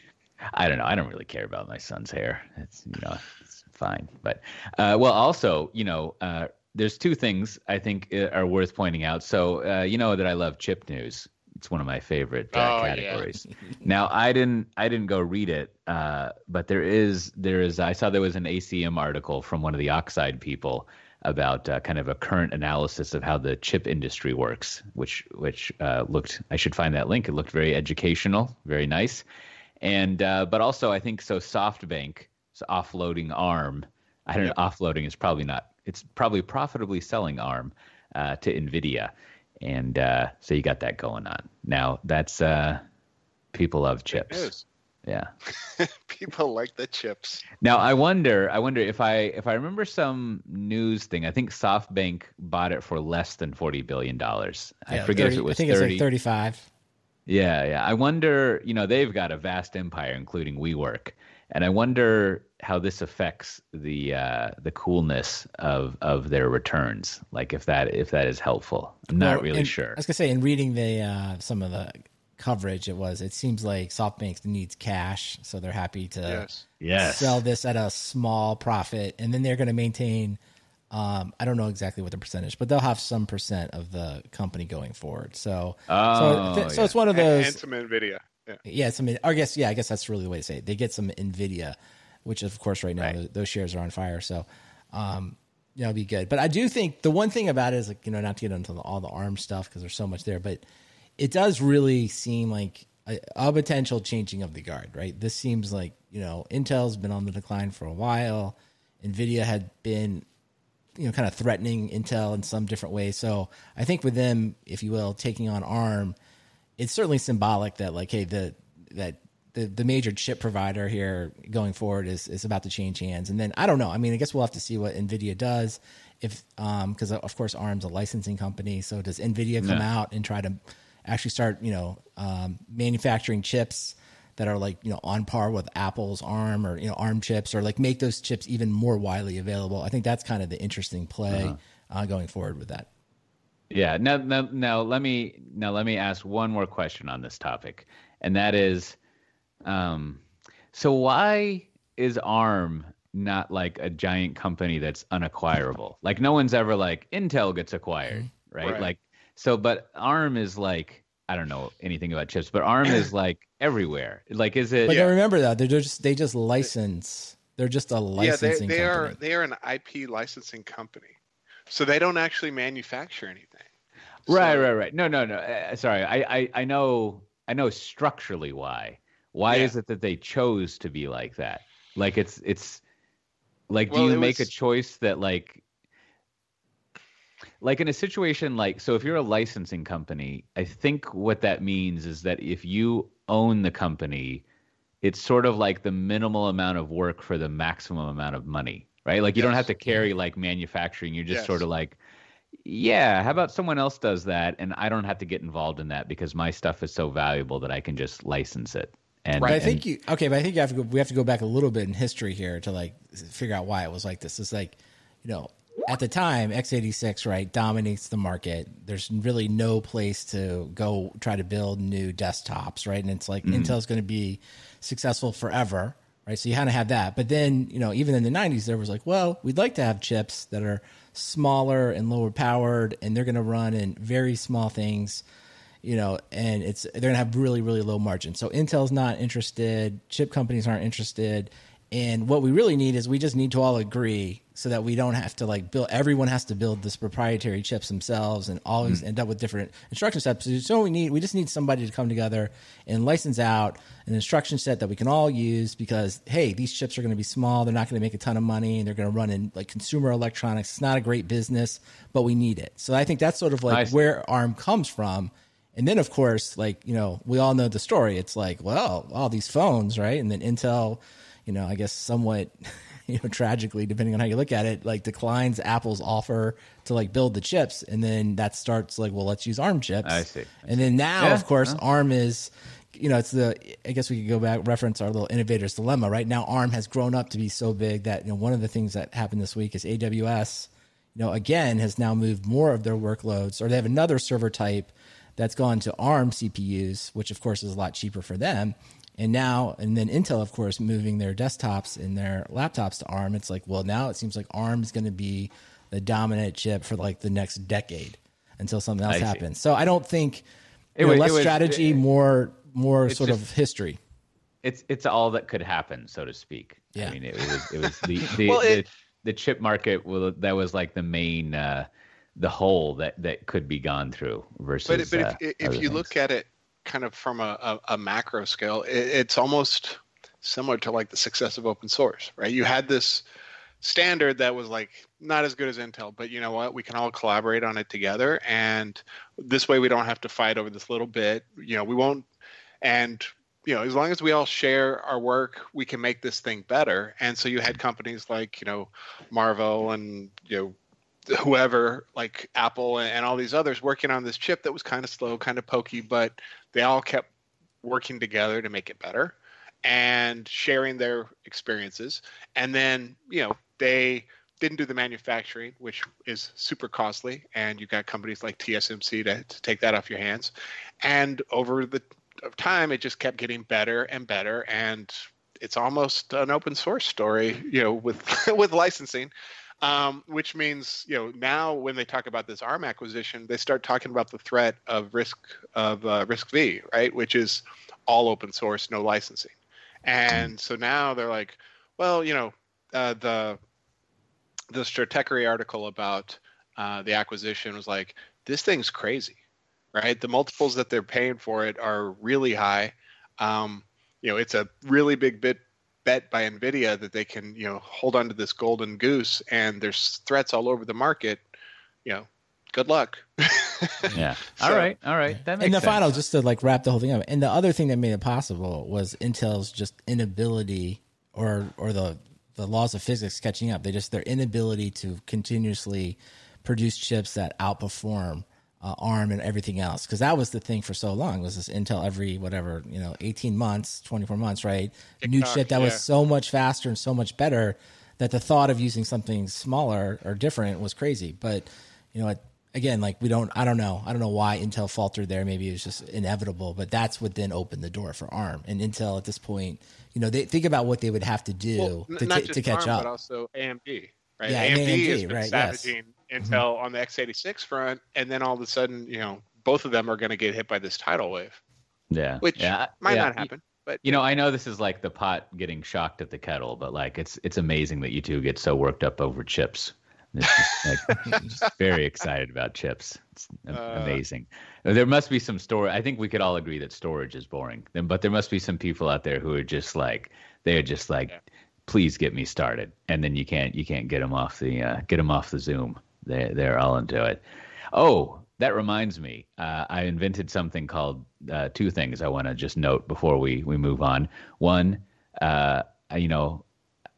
[LAUGHS] I don't know. I don't really care about my son's hair. It's you know it's fine. But uh, well, also you know. Uh, there's two things I think uh, are worth pointing out. So, uh, you know that I love chip news it's one of my favorite uh, oh, categories. Yeah. now I didn't I didn't go read it, uh, but there is there is I saw there was an ACM article from one of the Oxide people about uh, kind of a current analysis of how the chip industry works, which which uh, looked I should find that link. It looked very educational, very nice, and uh, but also I think so. SoftBank is offloading ARM. I don't know. Offloading is probably not. It's probably profitably selling ARM uh, to Nvidia and uh, so you got that going on. Now that's uh, people love chips. Yeah, [LAUGHS] people like the chips. Now I wonder, I wonder if I if I remember some news thing. I think SoftBank bought it for less than forty billion dollars. Yeah, I forget 30, if it was. I think 30. it's like thirty-five. Yeah, yeah. I wonder. You know, they've got a vast empire, including WeWork, and I wonder how this affects the uh, the coolness of of their returns. Like if that if that is helpful. I'm not well, really sure. I was gonna say in reading the uh, some of the coverage, it was it seems like SoftBank needs cash, so they're happy to yes. Yes. sell this at a small profit, and then they're going to maintain. Um, I don't know exactly what the percentage, but they'll have some percent of the company going forward. So, oh, so, so it's one of those. And, and some Nvidia. Yeah. yeah, some. I guess yeah, I guess that's really the way to say it. They get some Nvidia, which of course right now right. those shares are on fire. So, um, you know, it'll be good. But I do think the one thing about it is like you know not to get into all the ARM stuff because there's so much there, but it does really seem like a, a, potential changing of the guard. Right? This seems like you know Intel's been on the decline for a while. Nvidia had been you know kind of threatening Intel in some different ways. So I think with them, if you will, taking on ARM it's certainly symbolic that like, hey, the that the, the major chip provider here going forward is is about to change hands. And then I don't know. I mean, I guess we'll have to see what Nvidia does. If um because of course ARM's a licensing company, so does Nvidia come yeah. out and try to actually start you know um, manufacturing chips that are like you know on par with Apple's ARM or you know ARM chips or like make those chips even more widely available. I think that's kind of the interesting play uh-huh. uh, going forward with that. Yeah. Now, now, now, let me now let me ask one more question on this topic, and that is, um, so why is ARM not like a giant company that's unacquirable? Like no one's ever like Intel gets acquired, mm-hmm. right? right? Like so, but ARM is like I don't know anything about chips, but ARM is [CLEARS THROAT] like everywhere. Like, is it? But yeah. remember that they're just they just license. They're just a licensing. Yeah, they, they are they are an IP licensing company. So they don't actually manufacture anything. Right, so, right, right. No, no, no. Uh, sorry, I, I, I know, I know structurally why. Why yeah. is it that they chose to be like that? Like it's, it's, like, well, do you make was... a choice that like, like in a situation like, so if you're a licensing company, I think what that means is that if you own the company, it's sort of like the minimal amount of work for the maximum amount of money, right? Like you yes. don't have to carry like manufacturing. You're just yes. sort of like yeah, how about someone else does that and I don't have to get involved in that because my stuff is so valuable that I can just license it. And, right. I think and, you okay, but I think you have to go, we have to go back a little bit in history here to like figure out why it was like this. It's like, you know, at the time, x86 right dominates the market. There's really no place to go try to build new desktops, right? And it's like mm-hmm. Intel's going to be successful forever, right? So you kind of have that. But then, you know, even in the 90s, there was like, well, we'd like to have chips that are smaller and lower powered, and they're going to run in very small things, you know, and it's they're going to have really really low margin. So Intel's not interested, chip companies aren't interested, and what we really need is we just need to all agree so that we don't have to like build everyone has to build this proprietary chips themselves and always mm. end up with different instruction sets. So we need we just need somebody to come together and license out an instruction set that we can all use because hey these chips are going to be small. They're not going to make a ton of money and they're going to run in like consumer electronics. It's not a great business but we need it. So i think that's sort of like where arm comes from. And then of course like you know we all know the story. It's like well all these phones right? And then intel you know i guess somewhat [LAUGHS] you know, tragically, depending on how you look at it, like declines Apple's offer to like build the chips, and then that starts like, well, let's use ARM chips. I see. I and then now, yeah, of course, ARM is, you know, it's the. I guess we could go back reference our little innovator's dilemma. Right now, ARM has grown up to be so big that you know one of the things that happened this week is AWS, you know, again has now moved more of their workloads, or they have another server type that's gone to ARM CPUs, which of course is a lot cheaper for them. And now, and then Intel, of course, moving their desktops and their laptops to ARM. It's like, well, now it seems like ARM is going to be the dominant chip for like the next decade until something else I happens. See. So I don't think it was, less was, strategy, it, more more sort just, of history. It's it's all that could happen, so to speak. Yeah. I mean, it was it was the [LAUGHS] the, well, the, the, chip market. Well, that was like the main. Uh, the hole that, that could be gone through versus. But, but uh, if, if you things. look at it kind of from a, a, a macro scale, it, it's almost similar to like the success of open source, right? You had this standard that was like not as good as Intel, but you know what? We can all collaborate on it together, and this way we don't have to fight over this little bit. You know, we won't, and you know, as long as we all share our work, we can make this thing better. And so you had companies like you know, Marvell and you know whoever like apple and, all these others working on this chip that was kind of slow kind of pokey but they all kept working together to make it better and sharing their experiences. And then you know they didn't do the manufacturing which is super costly and you've got companies like tsmc to, to take that off your hands. And over the time it just kept getting better and better and it's almost an open source story you know with [LAUGHS] with licensing um, which means you know now when they talk about this ARM acquisition, they start talking about the threat of risk of uh, RISC-V, right, which is all open source, no licensing, and so now they're like, well, you know, uh, the the Stratechery article about uh, the acquisition was like, this thing's crazy, right? The multiples that they're paying for it are really high. Um, you know, it's a really big bit bet by Nvidia that they can you know hold on to this golden goose, and there's threats all over the market. You know, good luck. yeah. [LAUGHS] so, all right. All right. That makes in the sense. final, just to like wrap the whole thing up, and the other thing that made it possible was Intel's just inability, or or the the laws of physics catching up. They just their inability to continuously produce chips that outperform uh, ARM and everything else. Because that was the thing for so long was this Intel every whatever you know 18 months 24 months right? tick-tock, new chip that yeah. was so much faster and so much better that the thought of using something smaller or different was crazy. But you know again like we don't I don't know. I don't know why Intel faltered there. Maybe it was just inevitable but that's what then opened the door for ARM. And Intel at this point you know they think about what they would have to do well, to, t- to catch ARM, up. but also AMD right? Yeah, AMD, AMD has been right, savaging yes Intel mm-hmm. on the x86 front, and then all of a sudden, you know, both of them are going to get hit by this tidal wave. Yeah, which yeah. might yeah. not happen. But you know, I know this is like the pot getting shocked at the kettle, but like it's it's amazing that you two get so worked up over chips. Like, [LAUGHS] just very excited about chips. It's uh, amazing. There must be some store. I think we could all agree that storage is boring. But there must be some people out there who are just like they're just like, yeah. please get me started, and then you can't you can't get them off the uh, get them off the Zoom. They they're all into it. Oh, that reminds me. Uh, I invented something called uh, two things. I want to just note before we we move on. One, uh, you know,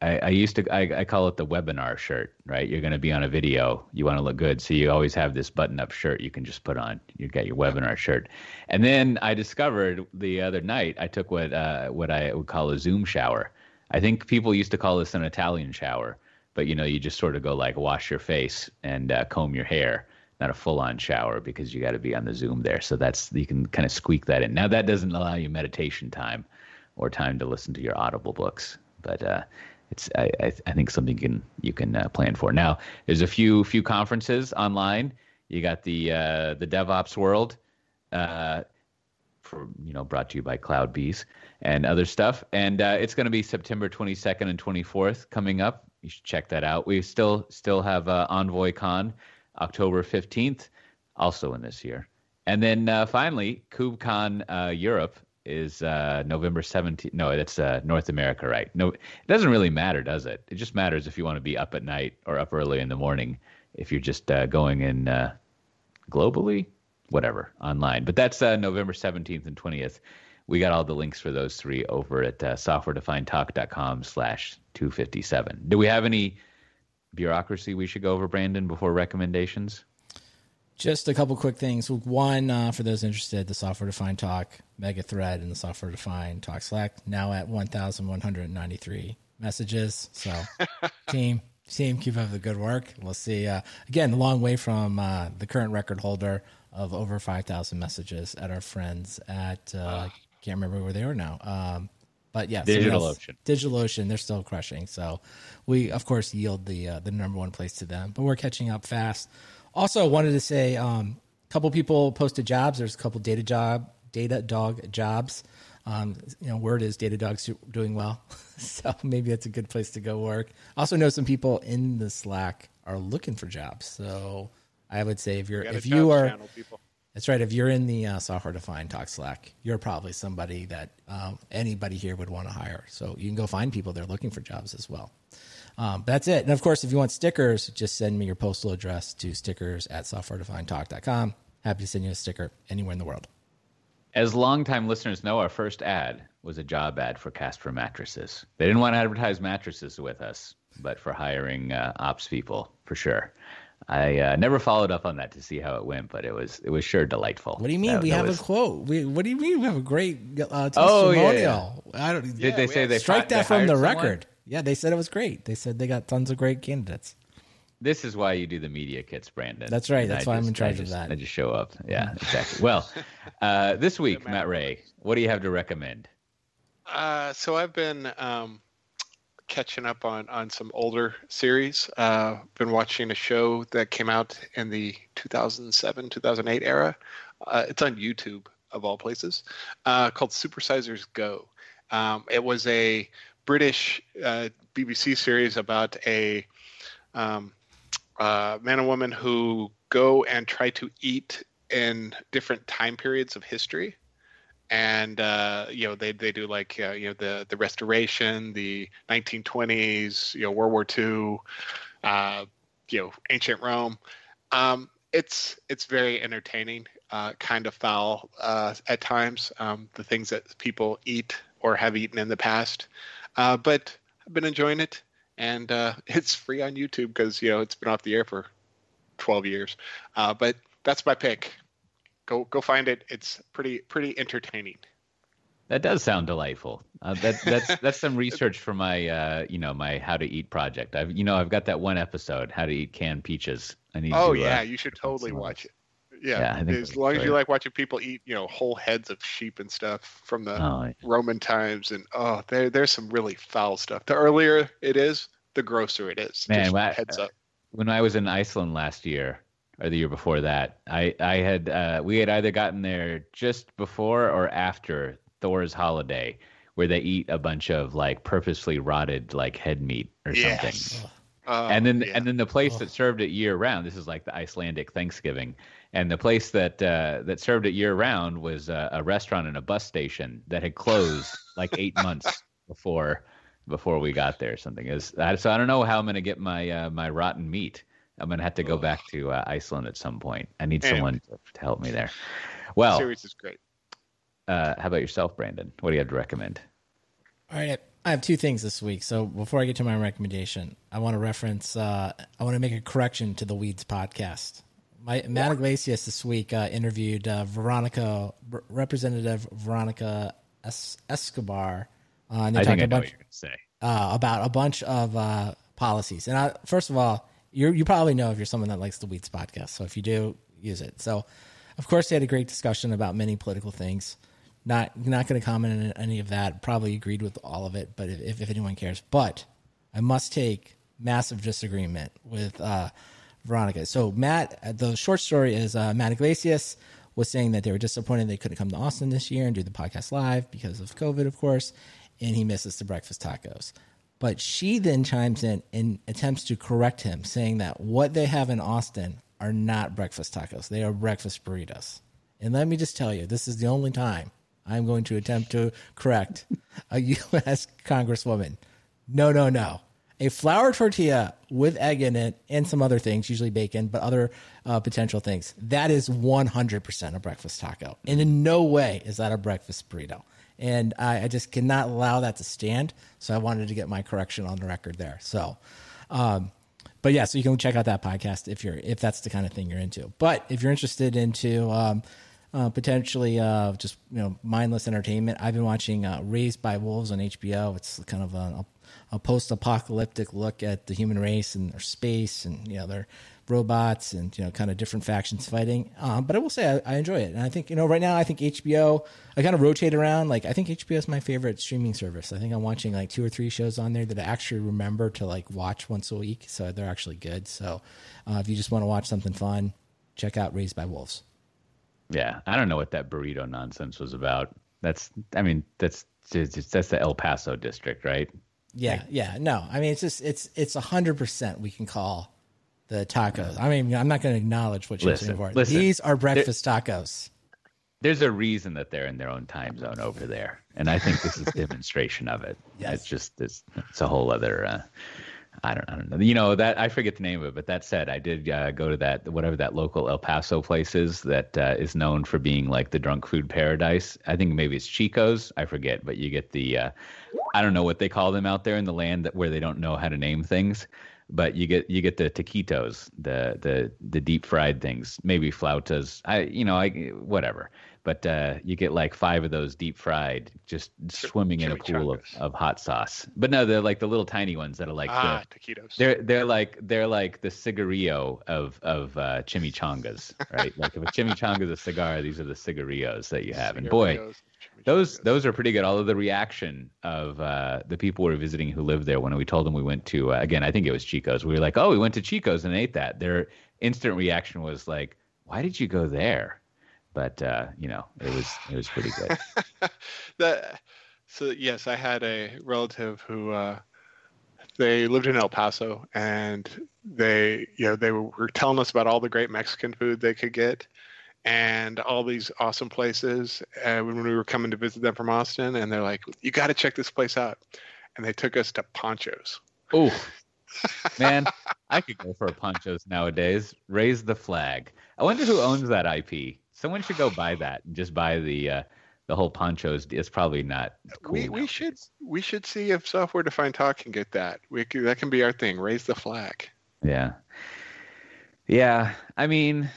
I, I, used to I, I, call it the webinar shirt. Right, you're going to be on a video. You want to look good, so you always have this button-up shirt you can just put on. You got your webinar shirt, and then I discovered the other night I took what uh, what I would call a Zoom shower. I think people used to call this an Italian shower but you know, you just sort of go like wash your face and uh, comb your hair, not a full on shower because you got to be on the Zoom there. So that's you can kind of squeak that in. Now that doesn't allow you meditation time or time to listen to your Audible books, but uh, it's I, I, I think something you can you can uh, plan for. Now there's a few few conferences online. You got the uh, the DevOps World. Uh, for you know brought to you by cloud CloudBees and other stuff. And uh, it's going to be September 22nd and 24th coming up. You should check that out. We still still have uh, Envoy Con October 15th, also in this year. And then uh, finally, KubeCon uh, Europe is uh, November 17th. No, that's uh, North America, right? No, it doesn't really matter, does it? It just matters if you want to be up at night or up early in the morning. If you're just uh, going in uh, globally, whatever, online. But that's uh, November 17th and 20th. We got all the links for those three over at uh, softwaredefinedtalk.com slash 257. Do we have any bureaucracy we should go over, Brandon, before recommendations? Just a couple quick things. One, uh, for those interested, the Software Defined Talk mega thread and the Software Defined Talk Slack now at 1,193 messages. So, [LAUGHS] team, team, keep up the good work. We'll see. Uh, again, a long way from uh, the current record holder of over 5,000 messages at our friends at, uh, can't remember where they are now. Um, but yeah, DigitalOcean. DigitalOcean, they're still crushing. So we, of course, yield the uh, the number one place to them, but we're catching up fast. Also, wanted to say, um, a couple people posted jobs. There's a couple data job, data dog jobs. Um, you know, word is Datadog's doing well, [LAUGHS] so maybe that's a good place to go work. Also, know some people in the Slack are looking for jobs. So I would say if you're Got a if you are channel, people. That's right. If you're in the uh, software defined talk Slack, you're probably somebody that um, anybody here would want to hire. So you can go find people that are looking for jobs as well. Um, that's it. And of course, if you want stickers, just send me your postal address to stickers at softwaredefinedtalk.com. Happy to send you a sticker anywhere in the world. As longtime listeners know, our first ad was a job ad for Casper mattresses. They didn't want to advertise mattresses with us, but for hiring uh, ops people, for sure. I uh, never followed up on that to see how it went, but it was it was sure delightful. What do you mean? That- we that have was- a quote. We, what do you mean? We have a great uh, Oh, yeah, testimonial. I don't. Did they say they strike fi- that they from the someone? record? Yeah, they said it was great. They said they got tons of great candidates. This is why you do the media kits, Brandon. That's right. That's I why I'm in charge I of that. I just show up. [LAUGHS] Yeah, exactly. Well, uh, this week, Matt Ray, what do you have to recommend? Uh, so I've been um, catching up on on some older series. Uh, been watching a show that came out in the 2007 2008 era. Uh, it's on YouTube of all places, uh, called Supersizers Go. Um, it was a British uh, BBC series about a um, uh, man and woman who go and try to eat in different time periods of history and uh, you know they they do like uh, you know the the Restoration, the 1920s, you know World War II, uh, you know ancient Rome. Um, it's it's very entertaining, uh, kind of foul uh, at times. Um, the things that people eat or have eaten in the past, uh, but I've been enjoying it, and [LAUGHS] it's free on YouTube because you know it's been off the air for 12 years. But that's my pick go go find it. It's pretty pretty entertaining. That does sound delightful. Uh, that that's [LAUGHS] that's some research for my uh, you know my how to eat project. I've you know I've got that one episode how to eat canned peaches. I need. Oh to, yeah, uh, you should totally watch it. Yeah, Yeah, as long as you like watching people eat, you know, whole heads of sheep and stuff from the Oh, Roman times, and oh, there there's some really foul stuff. The earlier it is, the grosser it is. Man, Just heads up. when I was in Iceland last year or the year before that, I I had uh, we had either gotten there just before or after Thor's holiday, where they eat a bunch of like purposely rotted like head meat or something. Yes. Oh, and then yeah. and then the place that served it year round. This is like the Icelandic Thanksgiving, and the place that uh, that served it year round was uh, a restaurant and a bus station that had closed [LAUGHS] like eight months before before we got there. or Something is so I don't know how I'm gonna get my uh, my rotten meat. I'm gonna have to go back to uh, Iceland at some point. I need Anyway. someone to, to help me there. Well, series is great. uh, how about yourself, Brandon? What do you have to recommend? All right, I have two things this week. So before I get to my recommendation, I want to reference. Uh, I want to make a correction to the Weeds podcast. My Matt Yglesias this week uh, interviewed uh, Veronica, R- Representative Veronica es- Escobar, uh, and they I talked think I a know what bunch you're gonna say. uh, about a bunch of uh, policies. And I, first of all, you you probably know if you're someone that likes the Weeds podcast. So if you do, use it. So, of course, they had a great discussion about many political things. Not not going to comment on any of that. Probably agreed with all of it, but if, if anyone cares, but I must take massive disagreement with uh, Veronica. So Matt, the short story is uh, Matt Yglesias was saying that they were disappointed they couldn't come to Austin this year and do the podcast live because of COVID, of course, and he misses the breakfast tacos. But she then chimes in and attempts to correct him, saying that what they have in Austin are not breakfast tacos; they are breakfast burritos. And let me just tell you, this is the only time I'm going to attempt to correct a [LAUGHS] U.S. Congresswoman. No, no, no. A flour tortilla with egg in it and some other things, usually bacon, but other uh, potential things. That is 100% a breakfast taco. And in no way is that a breakfast burrito. And I, I just cannot allow that to stand. So I wanted to get my correction on the record there. So, um, but yeah, so you can check out that podcast if you're if that's the kind of thing you're into. But if you're interested into um, uh, potentially uh, just you know mindless entertainment, I've been watching uh, Raised by Wolves on HBO. It's kind of a, a post-apocalyptic look at the human race and their space and you know their robots and you know kind of different factions fighting. Um, but I will say I, I, enjoy it, and I think you know right now I think HBO. I kind of rotate around. Like I think HBO is my favorite streaming service. I think I'm watching like two or three shows on there that I actually remember to like watch once a week. So they're actually good. So uh, if you just want to watch something fun, check out Raised by Wolves. Yeah, I don't know what that burrito nonsense was about. That's I mean that's that's the El Paso district, right? Yeah, like, yeah. No, I mean it's just it's it's a hundred percent we can call the tacos. I mean, I'm not going to acknowledge what you're saying for. Listen, These are breakfast there, tacos. There's a reason that they're in their own time zone over there, and I think this is a [LAUGHS] demonstration of it. Yes. It's just it's, it's a whole other. Uh, I don't, I don't know. You know that I forget the name of it, but that said, I did uh, go to that whatever that local El Paso place is that uh, is known for being like the drunk food paradise. I think maybe it's Chico's. I forget, but you get the uh, I don't know what they call them out there in the land that, where they don't know how to name things but you get you get the taquitos, the the the deep fried things, maybe flautas. I you know I whatever, but uh, you get like five of those deep fried, just swimming in a pool of, of hot sauce. But no, they're like the little tiny ones that are like ah, the, taquitos. They're they're like they're like the cigarillo of of uh, chimichangas, right? like if a [LAUGHS] chimichanga is a cigar, these are the cigarillos that you have. And boy, those those are pretty good. Although the reaction of uh, the people we were visiting who lived there when we told them we went to uh, again, I think it was Chico's. We were like, "Oh, we went to Chico's and ate that." Their instant reaction was like, "Why did you go there?" But uh, you know, it was it was pretty good. [LAUGHS] that so yes, I had a relative who uh, they lived in El Paso and they you know they were telling us about all the great Mexican food they could get and all these awesome places uh, when we were coming to visit them from Austin. And they're like, you got to check this place out. And they took us to Pancho's. Oh, [LAUGHS] man, I could go for a Pancho's nowadays. Raise the flag. I wonder who owns that IP. Someone should go buy that and just buy the uh, the whole Pancho's. It's probably not. Cool we we should we should see if software defined talk can get that. We could, that can be our thing. Raise the flag. Yeah. Yeah, I mean,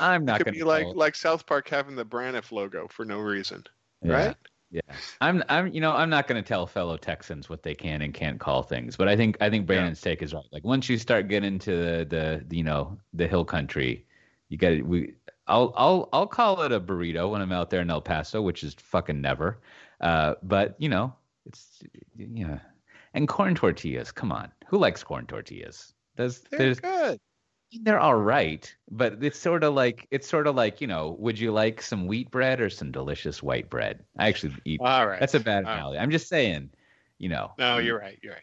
I'm not going to be like like South Park having the Braniff logo for no reason, yeah. right? Yeah, I'm I'm you know I'm not going to tell fellow Texans what they can and can't call things, but I think I think Brandon's yeah. take is right. Like once you start getting into the, the you know the hill country, you got it. we I'll I'll I'll call it a burrito when I'm out there in El Paso, which is fucking never. Uh, but you know it's yeah, and corn tortillas. Come on, who likes corn tortillas? Does They're there's good they're all right, but it's sort of like it's sort of like you know, would you like some wheat bread or some delicious white bread? I actually eat. All right, that's a bad analogy. Right. I'm just saying, you know. No, mm-hmm. you're right. You're right.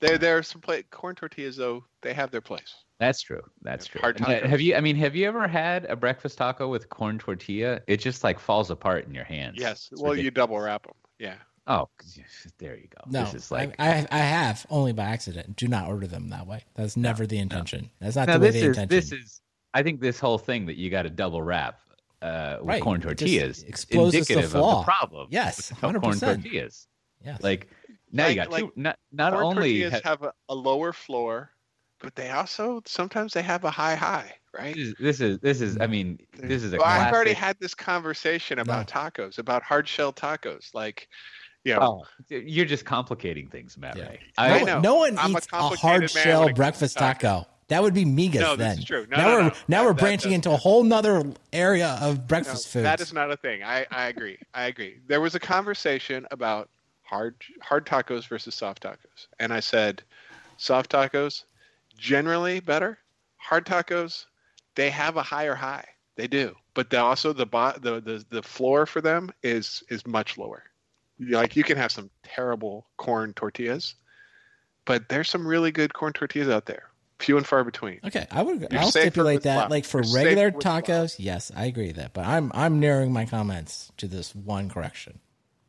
There, there are some play, corn tortillas though. They have their place. That's true. That's true. Hard Have you? I mean, have you ever had a breakfast taco with corn tortilla? It just like falls apart in your hands. Yes. It's well, ridiculous. you double wrap them. Yeah. Oh, [LAUGHS] there you go. No, this is like I, I have only by accident. Do not order them that way. That's never no, the intention. No. That's not no, the way the is, intention. This is. I think this whole thing that you got to double wrap uh, with right. corn tortillas exposes indicative the flaw. of the problem. Yes, hundred corn tortillas. Yes. Like now like, you got like, two. Not not corn only tortillas ha- have a, a lower floor, but they also sometimes they have a high high right? This is this is, this is I mean this is a. Well, I've already had this conversation about no. tacos, about hard shell tacos. Like you know, Oh, you're just complicating things, Matt Yeah. Ray. I no, know. no one I'm eats a, complicated hard shell when it comes to breakfast taco. That would be migas No, this then. is true. No, now no, we're no. now That- we're branching does- into a whole nother area of No, breakfast foods. that is not a thing. I, I agree. I agree. There was a conversation about hard hard tacos versus soft tacos, and I said, soft tacos generally better. Hard tacos, they have a higher high. They do, but they also the bo- the the the floor for them is is much lower. You- Like you can have some terrible corn tortillas, but there's some really good corn tortillas out there. Few and far between. Okay, I would. You're I'll stipulate with that. flour. Like for You're regular with flour. tacos, yes, I agree with that. But I'm I'm narrowing my comments to this one correction: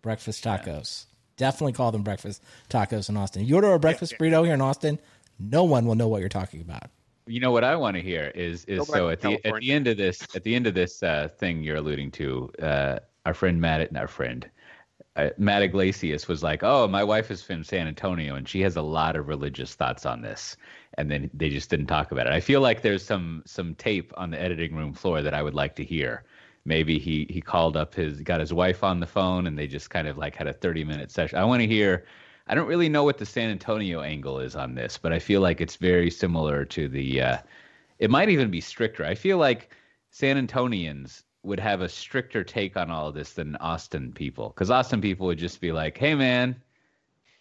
breakfast tacos. Definitely call them breakfast tacos in Austin. You order a breakfast burrito here in Austin, no one will know what you're talking about. You know what I want to hear is is Go so at the at the end of this at the end of this uh, thing you're alluding to, uh, our friend Matt, and our friend uh, Matt Yglesias was like, "Oh, my wife is from San Antonio and she has a lot of religious thoughts on this," and then they just didn't talk about it. I feel like there's some some tape on the editing room floor that I would like to hear. Maybe he he called up his got his wife on the phone and they just kind of like had a 30 minute session. I want to hear. I don't really know what the San Antonio angle is on this, but I feel like it's very similar to the. Uh, it might even be stricter. I feel like San Antonians would have a stricter take on all of this than Austin people, because Austin people would just be like, "Hey, man,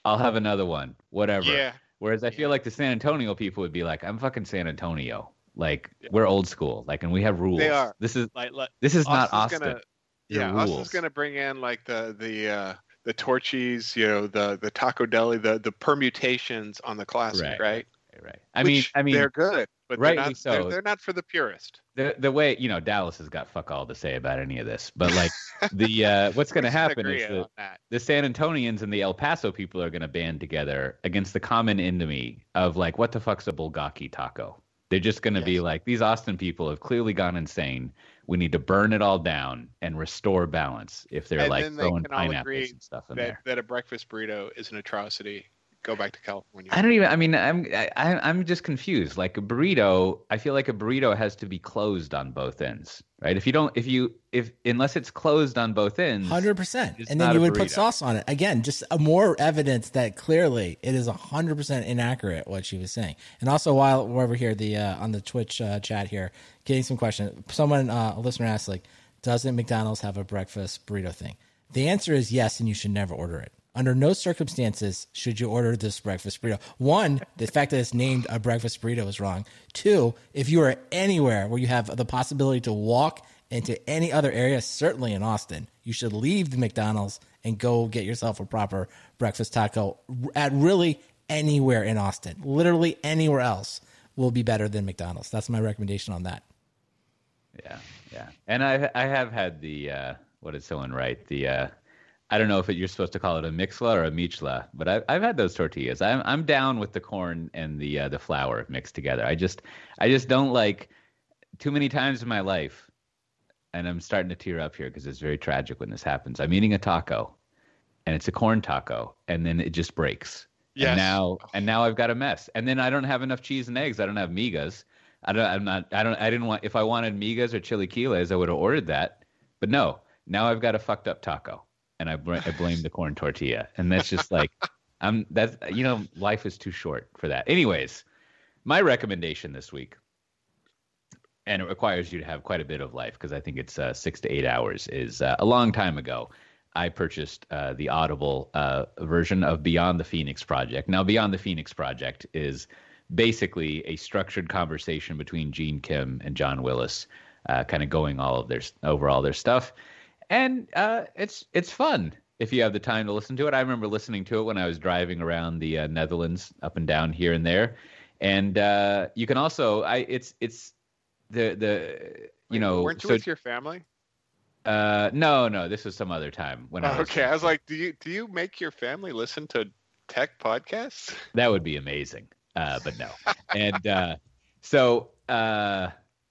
I'll have another one, whatever." Yeah. Whereas I feel like the San Antonio people would be like, "I'm fucking San Antonio. Like we're old school. Like, and we have rules. They are. This is Like, like this is not Austin. Gonna, Your yeah, rules. Austin's gonna bring in like the the uh, the Torchy's, you know, the the taco deli, the the permutations on the classic, Right. right? Right. I mean, I mean, they're good, but rightly they're not, so. They're, they're not for the purist. the the way you know Dallas has got fuck all to say about any of this, but like the uh, [LAUGHS] what's going to happen is that the San Antonians and the El Paso people are going to band together against the common enemy of like what the fuck's a bulgogi taco. They're just going to be like these Austin people have clearly gone insane. We need to burn it all down and restore balance. If they're And like throwing pineapples and stuff in That there. that a breakfast burrito is an atrocity. Go back to California. I don't even. I mean, I'm I, I'm just confused. Like a burrito, I feel like a burrito has to be closed on both ends, right? If you don't, if you, if unless it's closed on both ends, Hundred percent, and then you a would put sauce on it. Again, just a more evidence that clearly it is hundred percent inaccurate what she was saying. And also, while we're over here, the uh, on the Twitch uh, chat here, getting some questions. Someone, uh, a listener asked, like, doesn't McDonald's have a breakfast burrito thing? The answer is yes, and you should never order it. Under no circumstances should you order this breakfast burrito. One, the fact that it's named a breakfast burrito is wrong. Two, if you are anywhere where you have the possibility to walk into any other area, certainly in Austin, you should leave the McDonald's and go get yourself a proper breakfast taco at really anywhere in Austin. Literally anywhere else will be better than McDonald's. That's my recommendation on that. Yeah, yeah. And I I have had the uh, what did someone write? The uh, I don't know if it, you're supposed to call it a mixla or a michla, but I've I've had those tortillas. I'm I'm down with the corn and the uh, the flour mixed together. I just I just don't like too many times in my life, and I'm starting to tear up here because it's very tragic when this happens. I'm eating a taco, and it's a corn taco, and then it just breaks. Yes. And now and now I've got a mess. And then I don't have enough cheese and eggs. I don't have migas. I don't. I'm not. I don't. I didn't want. If I wanted migas or chilaquiles, I would have ordered that. But no. Now I've got a fucked up taco, and I, I blame the corn tortilla, and that's just like, [LAUGHS] I'm. That's you know, life is too short for that. Anyways, my recommendation this week, and it requires you to have quite a bit of life because I think it's uh, six to eight hours. Is uh, a long time ago. I purchased uh, the Audible uh, version of Beyond the Phoenix Project. Now, Beyond the Phoenix Project is basically a structured conversation between Gene Kim and John Willis, uh, kind of going all of their over all their stuff, and uh, it's it's fun if you have the time to listen to it. I remember listening to it when I was driving around the uh, Netherlands, up and down here and there, and uh, you can also I it's it's the the you Wait, know weren't you so with your family? uh, no, no, this was some other time when I was. okay, I was like, do you do you make your family listen to tech podcasts? [LAUGHS] That would be amazing, uh, but no. and uh, so uh,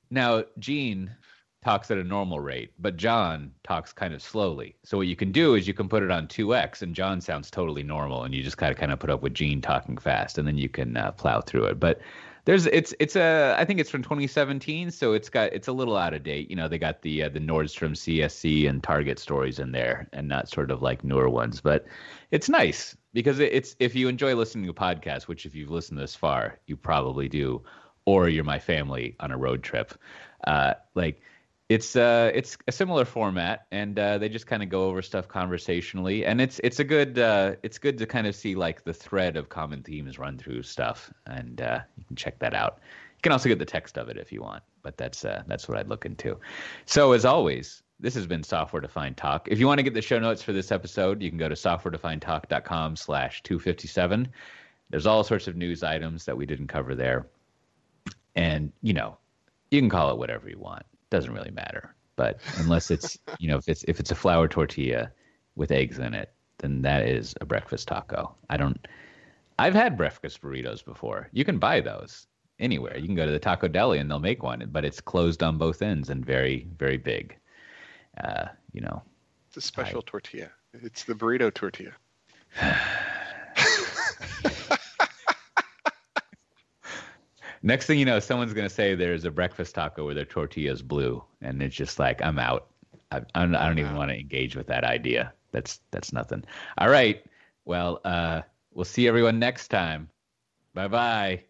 now Gene talks at a normal rate, but John talks kind of slowly. So what you can do is you can put it on two x, and John sounds totally normal, and you just kind of kind of put up with Gene talking fast, and then you can uh, plow through it. But There's it's it's a I think it's from 2017, so it's got it's a little out of date. You know, they got the uh, the Nordstrom CSC and Target stories in there, and not sort of like newer ones. But it's nice because it's if you enjoy listening to podcasts, which if you've listened this far, you probably do, or you're my family on a road trip. Uh, like it's uh it's a similar format and uh, they just kind of go over stuff conversationally and it's it's a good uh, it's good to kind of see like the thread of common themes run through stuff and uh, you can check that out. You can also get the text of it if you want but that's uh, that's what i'd look into. So as always this has been software defined talk. If you want to get the show notes for this episode you can go to softwaredefinedtalk.com slash 257 there's all sorts of news items that we didn't cover there. And you know you can call it whatever you want doesn't really matter. But unless it's [LAUGHS] you know if it's if it's a flour tortilla with eggs in it, then that is a breakfast taco. I don't. I've had breakfast burritos before. You can buy those anywhere. You can go to the taco deli and they'll make one, but it's closed on both ends and very very big. Uh, you know, it's a special I, tortilla. It's the burrito tortilla. [SIGHS] Next thing you know, someone's gonna say there's a breakfast taco where their tortilla's blue, and it's just like I'm out. I, I don't, I don't even want to engage with that idea. That's that's nothing. All right. Well, uh, we'll see everyone next time. Bye bye.